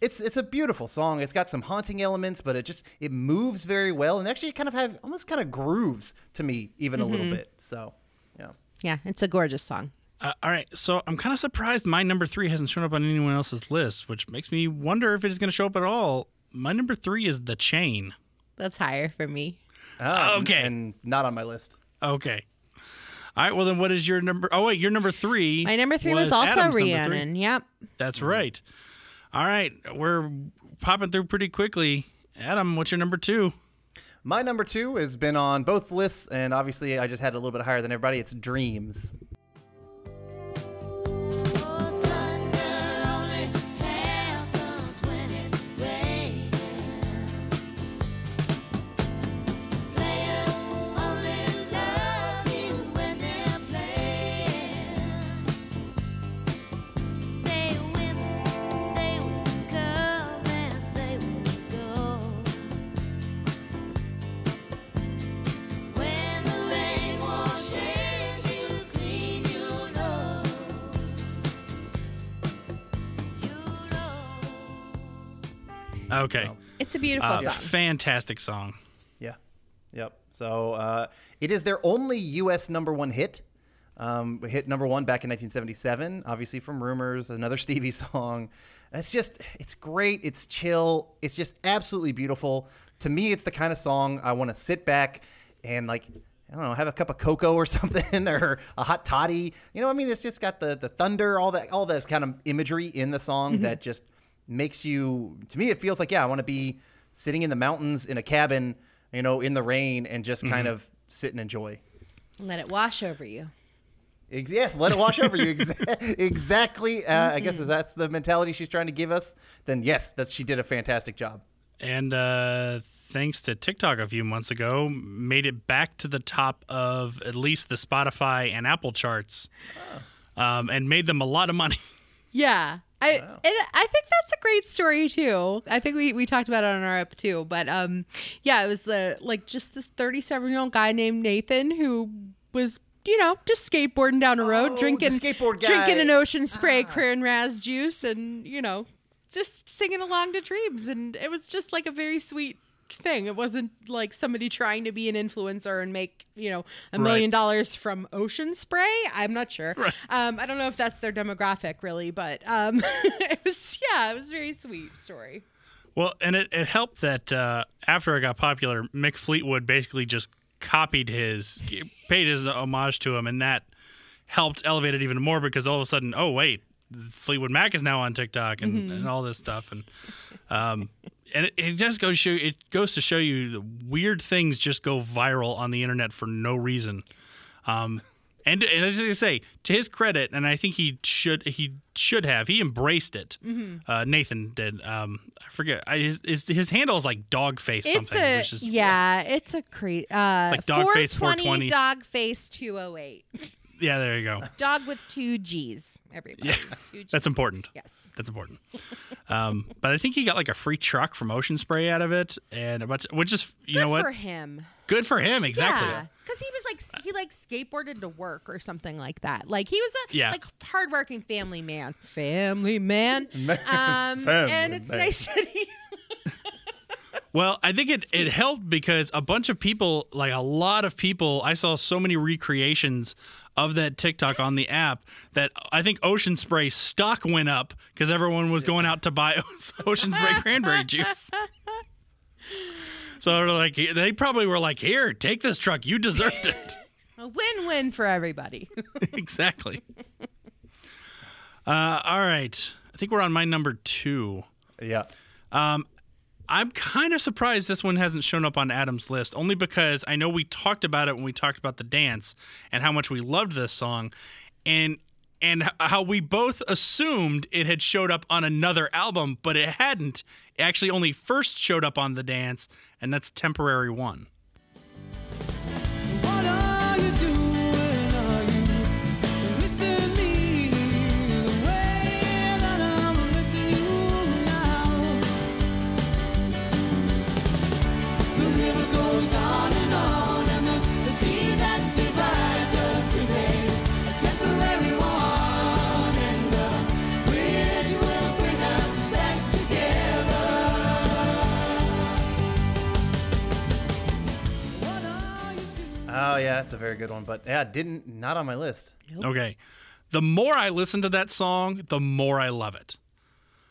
it's it's a beautiful song. It's got some haunting elements, but it just it moves very well, and actually it kind of have almost kind of grooves to me even a Mm-hmm. little bit. So yeah, Yeah, it's a gorgeous song. Uh, all right, so I'm kind of surprised my number three hasn't shown up on anyone else's list, which makes me wonder if it is going to show up at all. My number three is The Chain. That's higher for me. Um, Okay. and not on my list. Okay. All right, well then, what is your number? Oh wait, your number three. My number three was, also Adam's number. Rhiannon. Yep. That's right. All right, we're popping through pretty quickly. Adam, what's your number two? My number two has been on both lists, and obviously I just had a little bit higher than everybody. It's Dreams. Know. Okay, It's a beautiful uh, song. fantastic song. Yeah. Yep. So uh, it is their only U.S. number one hit. Um, hit number one back in 1977, obviously from Rumors, another Stevie song. It's just, it's great. It's chill. It's just absolutely beautiful. To me, it's the kind of song I want to sit back and like, I don't know, have a cup of cocoa or something, or a hot toddy. You know, what I mean, it's just got the the thunder, all that, all this kind of imagery in the song that just makes you. To me, it feels like, yeah, I want to be sitting in the mountains in a cabin, you know, in the rain, and just kind of sit and enjoy. Let it wash over you. Yes, let it wash over you. Exactly. Uh, I guess if that's the mentality she's trying to give us, then yes, that she did a fantastic job. And uh, thanks to TikTok a few months ago, made it back to the top of at least the Spotify and Apple charts, um, and made them a lot of money. Yeah. I and I think that's a great story too. I think we, we talked about it on our up too. But um yeah, it was uh, like just this 37 year old guy named Nathan who was you know just skateboarding down the road, Oh, drinking skateboard guy. drinking an ocean spray, cran raz juice, and you know just singing along to dreams. And it was just like a very sweet thing. It wasn't like somebody trying to be an influencer and make you know a million dollars from ocean spray. I'm not sure. Um, I don't know if that's their demographic really, but um, it was yeah, it was a very sweet story. Well, and it, it helped that uh, after it got popular, Mick Fleetwood basically just copied his, paid his homage to him, and that helped elevate it even more because all of a sudden, oh wait, Fleetwood Mac is now on TikTok and, and all this stuff, and um, and it, it just goes show it goes to show you the weird things just go viral on the internet for no reason. Um, and, and as I say, to his credit, and I think he should he should have he embraced it. Uh, Nathan did. Um, I forget. I, his, his his handle is like Dogface It's something, a which is yeah, it's a crazy uh, like Dogface 420 dog face 208. yeah. There you go. Dog with two G's. Everybody. Two G's. That's important. yes. That's important. Um, but I think he got like a free truck from Ocean Spray out of it, and a bunch, which is you Good know what, for him. good for him. Exactly. Yeah, because he was like he like skateboarded to work or something like that. Like he was a Yeah. like hardworking family man. Family man. Um, and it's man. nice that he. Well, I think it, it helped because a bunch of people, like a lot of people, I saw so many recreations of that TikTok on the app that I think Ocean Spray stock went up because everyone was going out to buy Ocean Spray cranberry juice. So they're like, they probably were like, "Here, take this truck. You deserved it." A win-win for everybody. exactly. Uh, all right, I think we're on my number two. Yeah. I'm kind of surprised this one hasn't shown up on Adam's list, only because I know we talked about it when we talked about the dance and how much we loved this song, and and how we both assumed it had showed up on another album, but it hadn't. It actually only first showed up on the dance, and that's "Temporary One." Oh yeah, that's a very good one. But yeah, didn't not on my list. Okay. The more I listen to that song, the more I love it.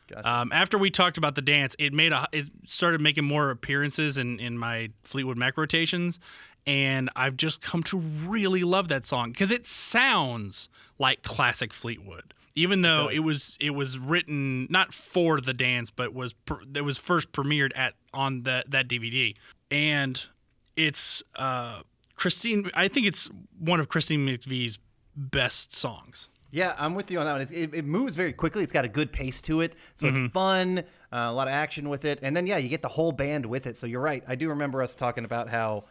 Gotcha. Um, after we talked about the dance, it made a it started making more appearances in in my Fleetwood Mac rotations, and I've just come to really love that song because it sounds like classic Fleetwood. Even though it, does. was it was written not for the dance, but was pr- it was first premiered at on that that DVD, and it's uh, Christine. I think it's one of Christine McVie's best songs. Yeah, I'm with you on that one. It's, it, it moves very quickly. It's got a good pace to it, so it's fun. Uh, a lot of action with it, and then yeah, you get the whole band with it. So you're right. I do remember us talking about how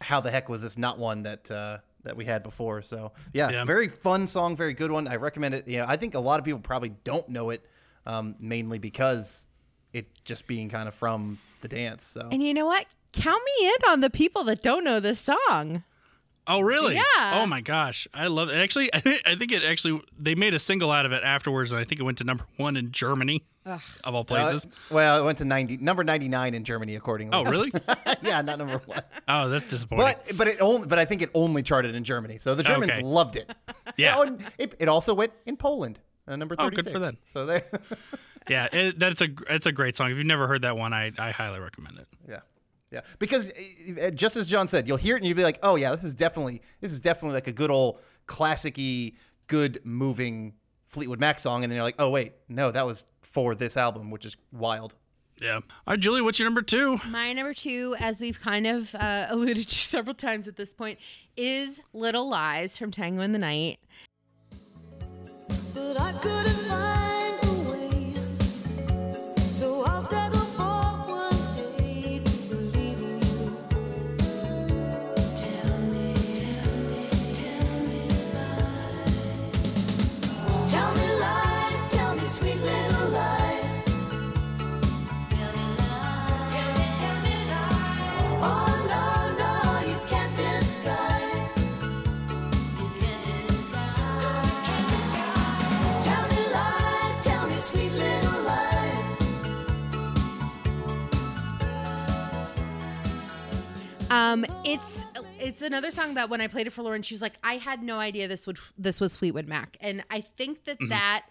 how the heck was this not one that uh, that we had before. So yeah, Yeah. very fun song, very good one. I recommend it. You know, I think a lot of people probably don't know it, um, mainly because it just being kind of from the dance. So And you know what? Count me in on the people that don't know this song. Oh really? Yeah. Oh my gosh, I love it. Actually, I think, I think it actually they made a single out of it afterwards, and I think it went to number one in Germany, of all Uh, places. well, it went to ninety number ninety nine in Germany, accordingly. oh really? yeah, not number one. Oh, that's disappointing. But but it only but I think it only charted in Germany, so the Germans Okay. loved it. Yeah. Oh, and it, it also went in Poland, uh, number Oh, thirty good for them. So there, yeah, it, that's a it's a great song. If you've never heard that one, I I highly recommend it. yeah, yeah. Because uh, just as John said, you'll hear it and you'll be like, oh yeah, this is definitely this is definitely like a good old classicy, good moving Fleetwood Mac song, and then you're like, oh wait, no, that was for this album, which is wild. Yeah. All right, Julie, what's your number two? My number two, as we've kind of uh, alluded to several times at this point, is Little Lies from Tango in the Night. But I couldn't find a way. So I'll settle Um, it's it's another song that when I played it for Lauren, she was like, I had no idea this would this was Fleetwood Mac, and I think that that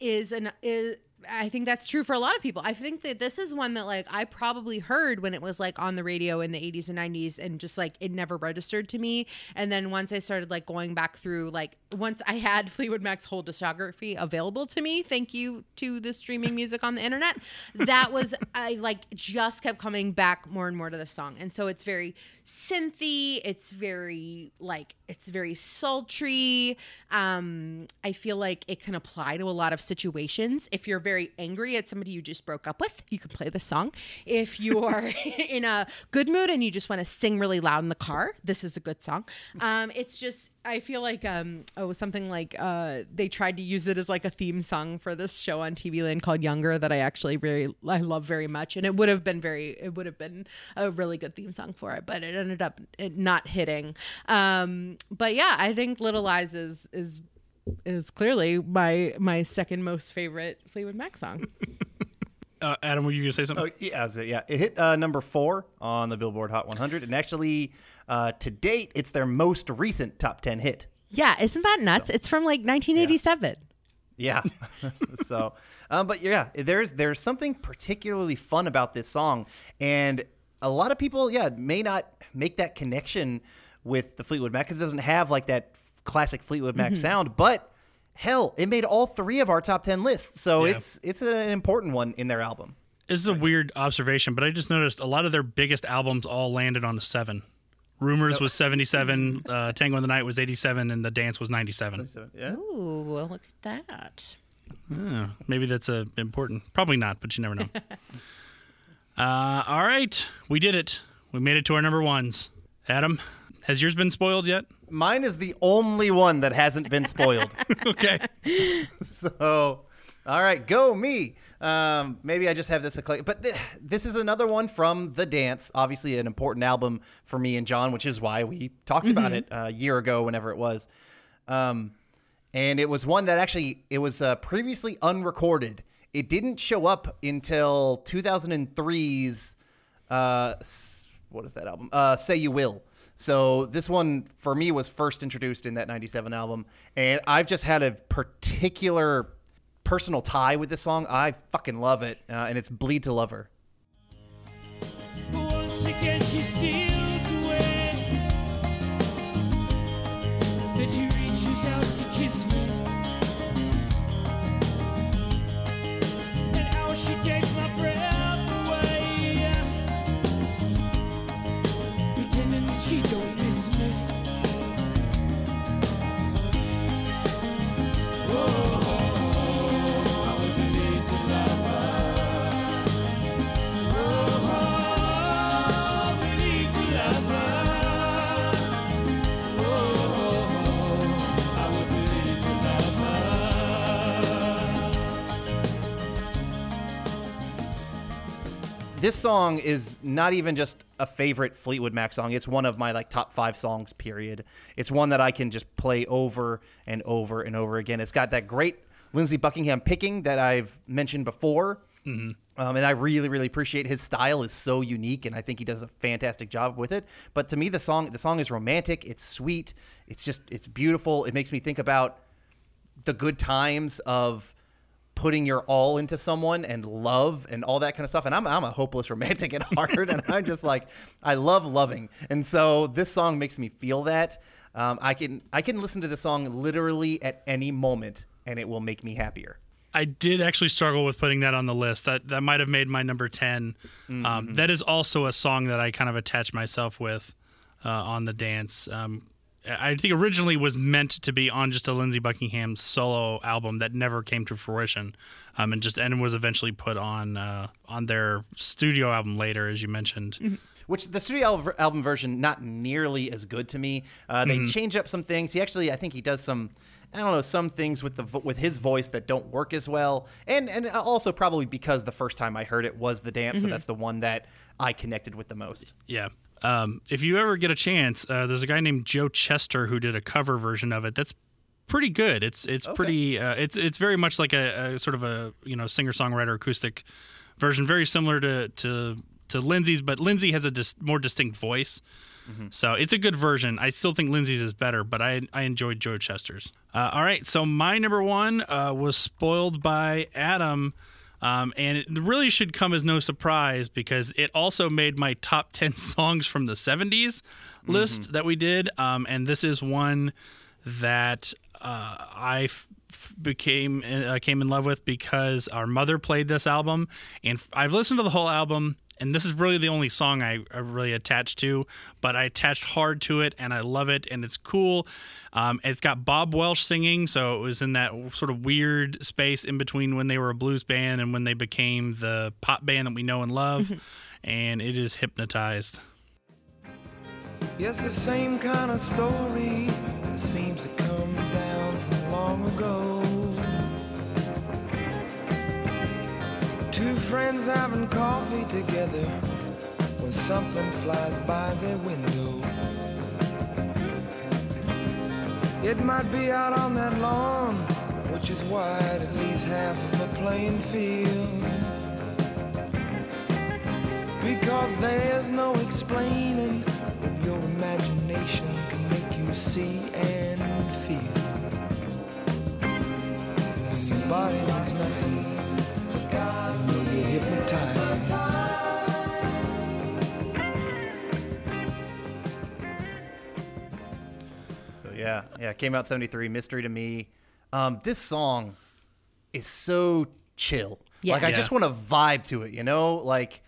is an is. I think that's true for a lot of people. I think that this is one that like I probably heard when it was like on the radio in the 80s and 90s and just like it never registered to me. And then once I started like going back through like once I had Fleetwood Mac's whole discography available to me, thank you to the streaming music on the internet, that was I like just kept coming back more and more to this song. And so it's very synthy, it's very like it's very sultry. Um I feel like it can apply to a lot of situations. If you're very angry at somebody you just broke up with, you can play this song. If you are in a good mood and you just want to sing really loud in the car, this is a good song. Um it's just I feel like um oh something like uh they tried to use it as like a theme song for this show on TV Land called Younger that I actually very I love very much and it would have been very it would have been a really good theme song for it but it ended up not hitting um but yeah I think Little Lies is is is clearly my my second most favorite Fleetwood Mac song. Uh, Adam, were you gonna say something? Oh yeah, so, yeah. It hit uh, number four on the Billboard Hot 100, and actually, uh, to date, it's their most recent top 10 hit. yeah, isn't that nuts? It's from like 1987. Yeah. so, um, but yeah, there's there's something particularly fun about this song, and a lot of people, yeah, may not make that connection with the Fleetwood Mac because it doesn't have like that f- classic Fleetwood Mac sound. But hell, it made all three of our top ten lists, so Yeah. it's it's an important one in their album. This is a weird observation, but I just noticed a lot of their biggest albums all landed on a seven. Rumors was 77, uh, Tango in the Night was 87, and The Dance was 97. Yeah. Ooh, well, look at that. Oh, maybe that's uh, important. Probably not, but you never know. uh, all right, we did it. We made it to our number ones. Adam, has yours been spoiled yet? Mine is the only one that hasn't been spoiled. Okay. So, all right, go me. Um, maybe I just have this eclectic, but th- this is another one from The Dance. Obviously, an important album for me and John, which is why we talked about it uh, a year ago, whenever it was. Um, and it was one that actually it was uh, previously unrecorded. It didn't show up until 2003's uh, what is that album? Uh, Say You Will. So this one for me was first introduced in that '97 album, and I've just had a particular personal tie with this song. I fucking love it, uh, and it's "Bleed to Love Her." Once again she steals This song is not even just a favorite Fleetwood Mac song. It's one of my like top five songs. Period. It's one that I can just play over and over and over again. It's got that great Lindsey Buckingham picking that I've mentioned before. Um, and I really, really appreciate his style is so unique, and I think he does a fantastic job with it. But to me, the song the song is romantic. It's sweet. It's just it's beautiful. It makes me think about the good times of putting your all into someone and love and all that kind of stuff. And I'm, I'm a hopeless romantic at heart, and I'm just like I love loving. And so this song makes me feel that. Um, I can I can listen to this song literally at any moment, and it will make me happier. I did actually struggle with putting that on the list. That that might have made my number 10 Um, that is also a song that I kind of attach myself with uh, on the dance. Um, I think originally was meant to be on just a Lindsey Buckingham solo album that never came to fruition, um, and just and was eventually put on uh, on their studio album later, as you mentioned. Which the studio album version not nearly as good to me. Uh, they change up some things. He actually, I think he does some, I don't know, some things with the vo- with his voice that don't work as well. And and also probably because the first time I heard it was the dance, so that's the one that I connected with the most. Yeah. Um, if you ever get a chance, uh, there's a guy named Joe Chester who did a cover version of it. That's pretty good. It's it's pretty. Uh, it's it's very much like a, a sort of a you know singer songwriter acoustic version, very similar to to to Lindsey's, but Lindsey has a dis- more distinct voice. So it's a good version. I still think Lindsey's is better, but I I enjoyed Joe Chester's. Uh, all right, so my number one uh, was spoiled by Adam. Um, and it really should come as no surprise because it also made my top 10 songs from the 70s list that we did. Um, and this is one that uh, I f- became uh, came in love with because our mother played this album. And f- I've listened to the whole album. And this is really the only song I, I really attached to, but I attached hard to it and I love it and it's cool. Um, it's got Bob Welch singing, so it was in that sort of weird space in between when they were a blues band and when they became the pop band that we know and love. and it is hypnotized. Yes, the same kind of story seems to come down from long ago. Two friends having coffee together when something flies by their window. It might be out on that lawn, which is wide at least half of a playing field. Because there's no explaining what your imagination can make you see and feel. Your body means nothing. You'll get hypnotized. So yeah, yeah, came out '73. Mystery to me. Um, this song is so chill. Yeah. Like I Yeah. just want to vibe to it. You know, like.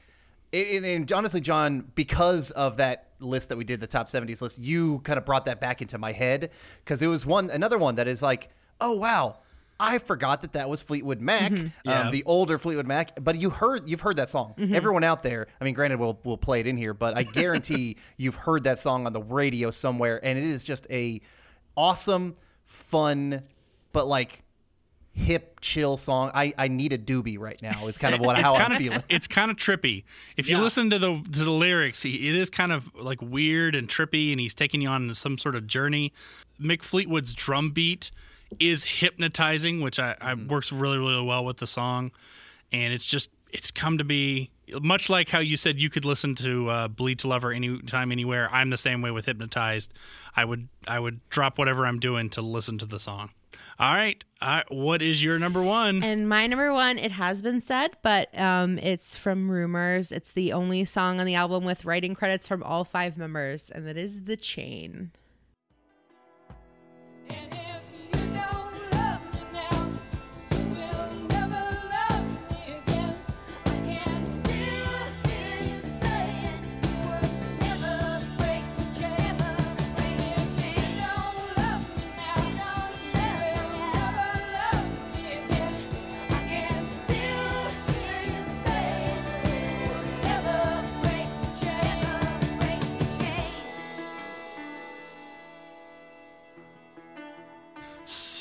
And, and honestly, John, because of that list that we did, the top '70s list, you kind of brought that back into my head because it was one, another one that is like, oh wow, I forgot that that was Fleetwood Mac, Yeah. um, the older Fleetwood Mac. But you heard, you've heard that song. Everyone out there, I mean, granted, we'll we'll play it in here, but I guarantee you've heard that song on the radio somewhere, and it is just a awesome, fun, but like hip, chill song. I I need a doobie right now. Is kind of what how it's I'm kind feeling. of it's kind of trippy. If you Yeah. listen to the to the lyrics, it is kind of like weird and trippy, and he's taking you on some sort of journey. Mick Fleetwood's drum beat is hypnotizing, which I, I works really really well with the song, and it's just it's come to be much like how you said you could listen to uh, "Bleed to Love Her" anytime, anywhere. I'm the same way with "Hypnotized." I would I would drop whatever I'm doing to listen to the song. All right, uh, what is your number one? And my number one, it has been said, but um, it's from Rumors. It's the only song on the album with writing credits from all five members, and that is The Chain.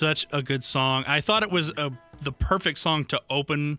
Such a good song. I thought it was a, the perfect song to open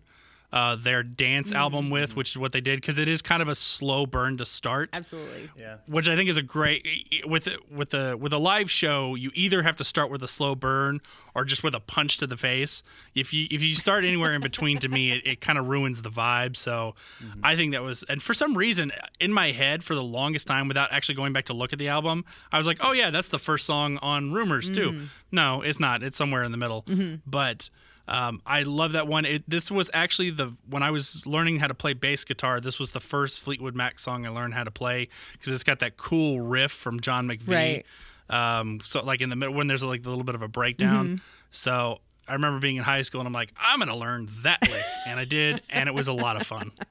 uh, their dance album with, mm. which is what they did because it is kind of a slow burn to start. Absolutely. Yeah. which I think is a great with with the with a live show. You either have to start with a slow burn or just with a punch to the face. If you if you start anywhere in between, to me, it, it kind of ruins the vibe. So mm-hmm. I think that was, and for some reason in my head, for the longest time, without actually going back to look at the album, I was like, oh yeah, that's the first song on Rumours too. Mm. No, it's not. It's somewhere in the middle. Mm-hmm. But um, I love that one. It, this was actually the when I was learning how to play bass guitar. This was the first Fleetwood Mac song I learned how to play because it's got that cool riff from John McVie. Right. Um, so like in the middle when there's like a little bit of a breakdown. So I remember being in high school and I'm like, I'm gonna learn that lick, and I did, and it was a lot of fun.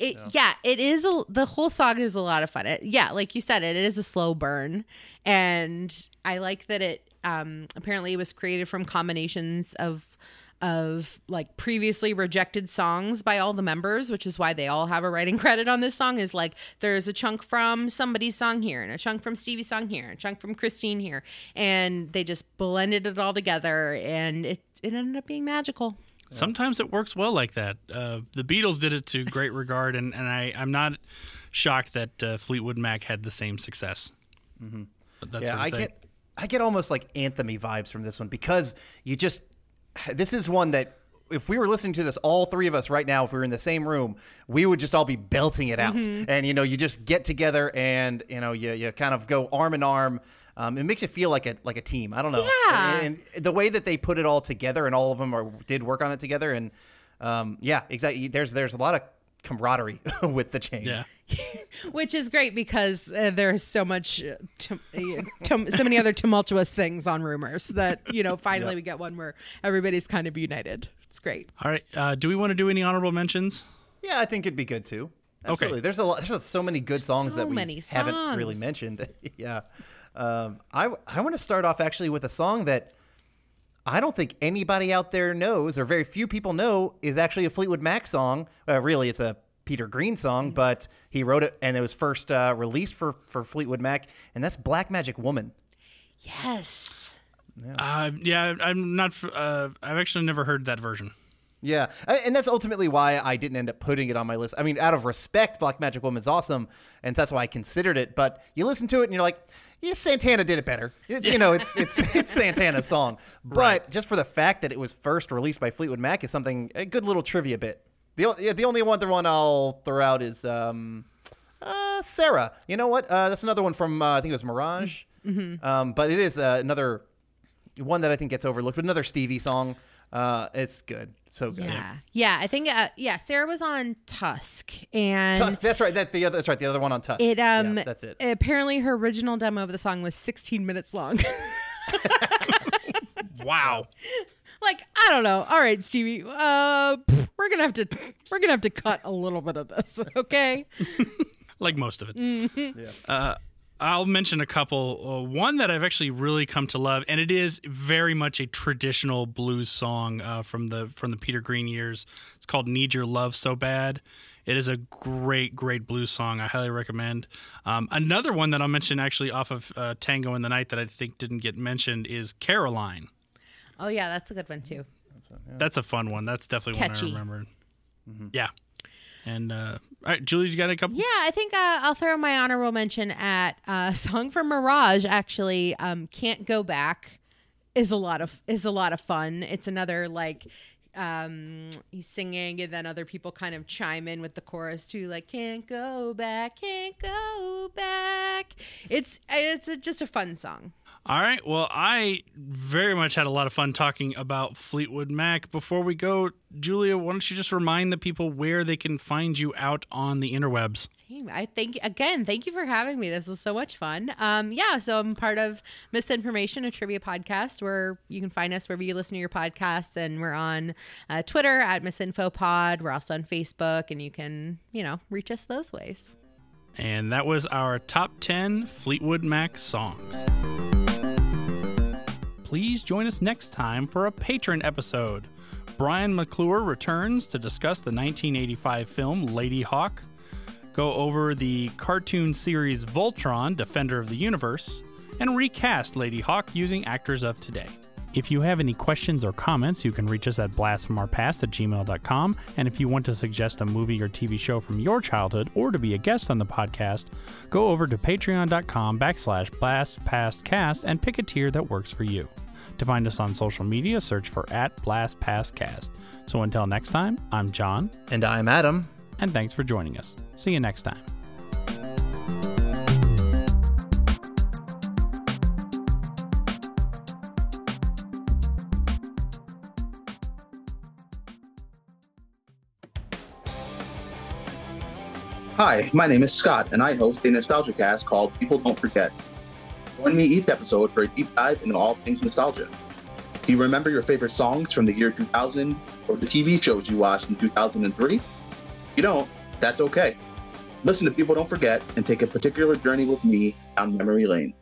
It, yeah. it is. A, the whole song is a lot of fun. It, yeah, like you said, it is a slow burn, and I like that it. Um, apparently, it was created from combinations of of like previously rejected songs by all the members, which is why they all have a writing credit on this song. Is like there's a chunk from somebody's song here, and a chunk from Stevie's song here, and a chunk from Christine here, and they just blended it all together, and it it ended up being magical. Sometimes it works well like that. Uh, the Beatles did it to great regard, and, and I, I'm not shocked that uh, Fleetwood Mac had the same success. But that's yeah, what I, I think. get I get almost like anthemy vibes from this one because you just this is one that if we were listening to this all three of us right now if we were in the same room we would just all be belting it out. And you know you just get together and you know you, you kind of go arm in arm. Um, it makes you feel like a like a team. I don't know. Yeah. and, and the way that they put it all together and all of them are, did work on it together and um, yeah exactly there's there's a lot of camaraderie with the chain Yeah. which is great because uh, there's so much uh, tum- uh, tum- so many other tumultuous things on Rumours that you know finally we get one where everybody's kind of united it's great All right. Uh, do we want to do any honorable mentions? Yeah, I think it'd be good too. Absolutely. There's a lot. There's so many good songs So that we many haven't really mentioned. yeah. Um, I I want to start off actually with a song that I don't think anybody out there knows, or very few people know, is actually a Fleetwood Mac song. Uh, really, it's a Peter Green song, Mm-hmm. but he wrote it and it was first uh, released for for Fleetwood Mac, and that's Black Magic Woman. yes Uh, yeah, I'm not. Uh, I've actually never heard that version. Yeah, and that's ultimately why I didn't end up putting it on my list. I mean, out of respect, Black Magic Woman's awesome, and that's why I considered it. But you listen to it and you're like, yeah, Santana did it better. It's, You know, it's it's it's Santana's song. But Right. just for the fact that it was first released by Fleetwood Mac is something a good little trivia bit. The yeah, the only other one I'll throw out is um, uh, Sara. You know what? Uh, that's another one from uh, I think it was Mirage. Um, but it is uh, another one that I think gets overlooked. But another Stevie song. Uh, it's good, so good. yeah yeah i think uh, yeah Sara was on tusk and Tusk. That's right. That the other. That's right. The other one on Tusk. it um Yeah, that's it. apparently her original demo of the song was 16 minutes long Wow. like i don't know all right stevie uh we're gonna have to we're gonna have to cut a little bit of this okay like most of it. Mm-hmm. Uh, I'll mention a couple. Uh, one that I've actually really come to love, and it is very much a traditional blues song uh, from the from the Peter Green years. It's called "Need Your Love So Bad." It is a great, great blues song. I highly recommend. Um, another one that I'll mention actually off of uh, Tango in the Night that I think didn't get mentioned is Caroline. oh yeah that's a good one too That's a fun one. That's definitely Catchy. one I remember. Yeah. And uh, all right, Julie, you got a couple? Yeah, I think uh, I'll throw my honorable mention at uh, song from Mirage. Actually, um, "Can't Go Back" is a lot of is a lot of fun. It's another like um, he's singing, and then other people kind of chime in with the chorus too, like "Can't go back, can't go back." It's it's a, just a fun song. All right. Well, I very much had a lot of fun talking about Fleetwood Mac. Before we go, Julia, why don't you just remind the people where they can find you out on the interwebs? Same. I think again, thank you for having me. This was so much fun. Um, yeah, so I'm part of Miss Information, a trivia podcast where you can find us wherever you listen to your podcasts, and we're on uh, Twitter at MisinfoPod. We're also on Facebook, and you can you know reach us those ways. And that was our top 10 Fleetwood Mac songs. Please join us next time for a patron episode. Brian McClure returns to discuss the 1985 film Ladyhawke, go over the cartoon series Voltron, Defender of the Universe, and recast Ladyhawke using actors of today. If you have any questions or comments, you can reach us at blastfromourpast at gmail.com. And if you want to suggest a movie or TV show from your childhood or to be a guest on the podcast, go over to patreon.com backslash blastpastcast and pick a tier that works for you. To find us on social media, search for at blastpastcast. So until next time, I'm John, And I'm Adam. and thanks for joining us. See you next time. Hi, my name is Scott, and I host a nostalgia cast called People Don't Forget. Join me each episode for a deep dive into all things nostalgia. Do you remember your favorite songs from the year 2000 or the TV shows you watched in 2003? If you don't, that's okay. Listen to People Don't Forget and take a particular journey with me down memory lane.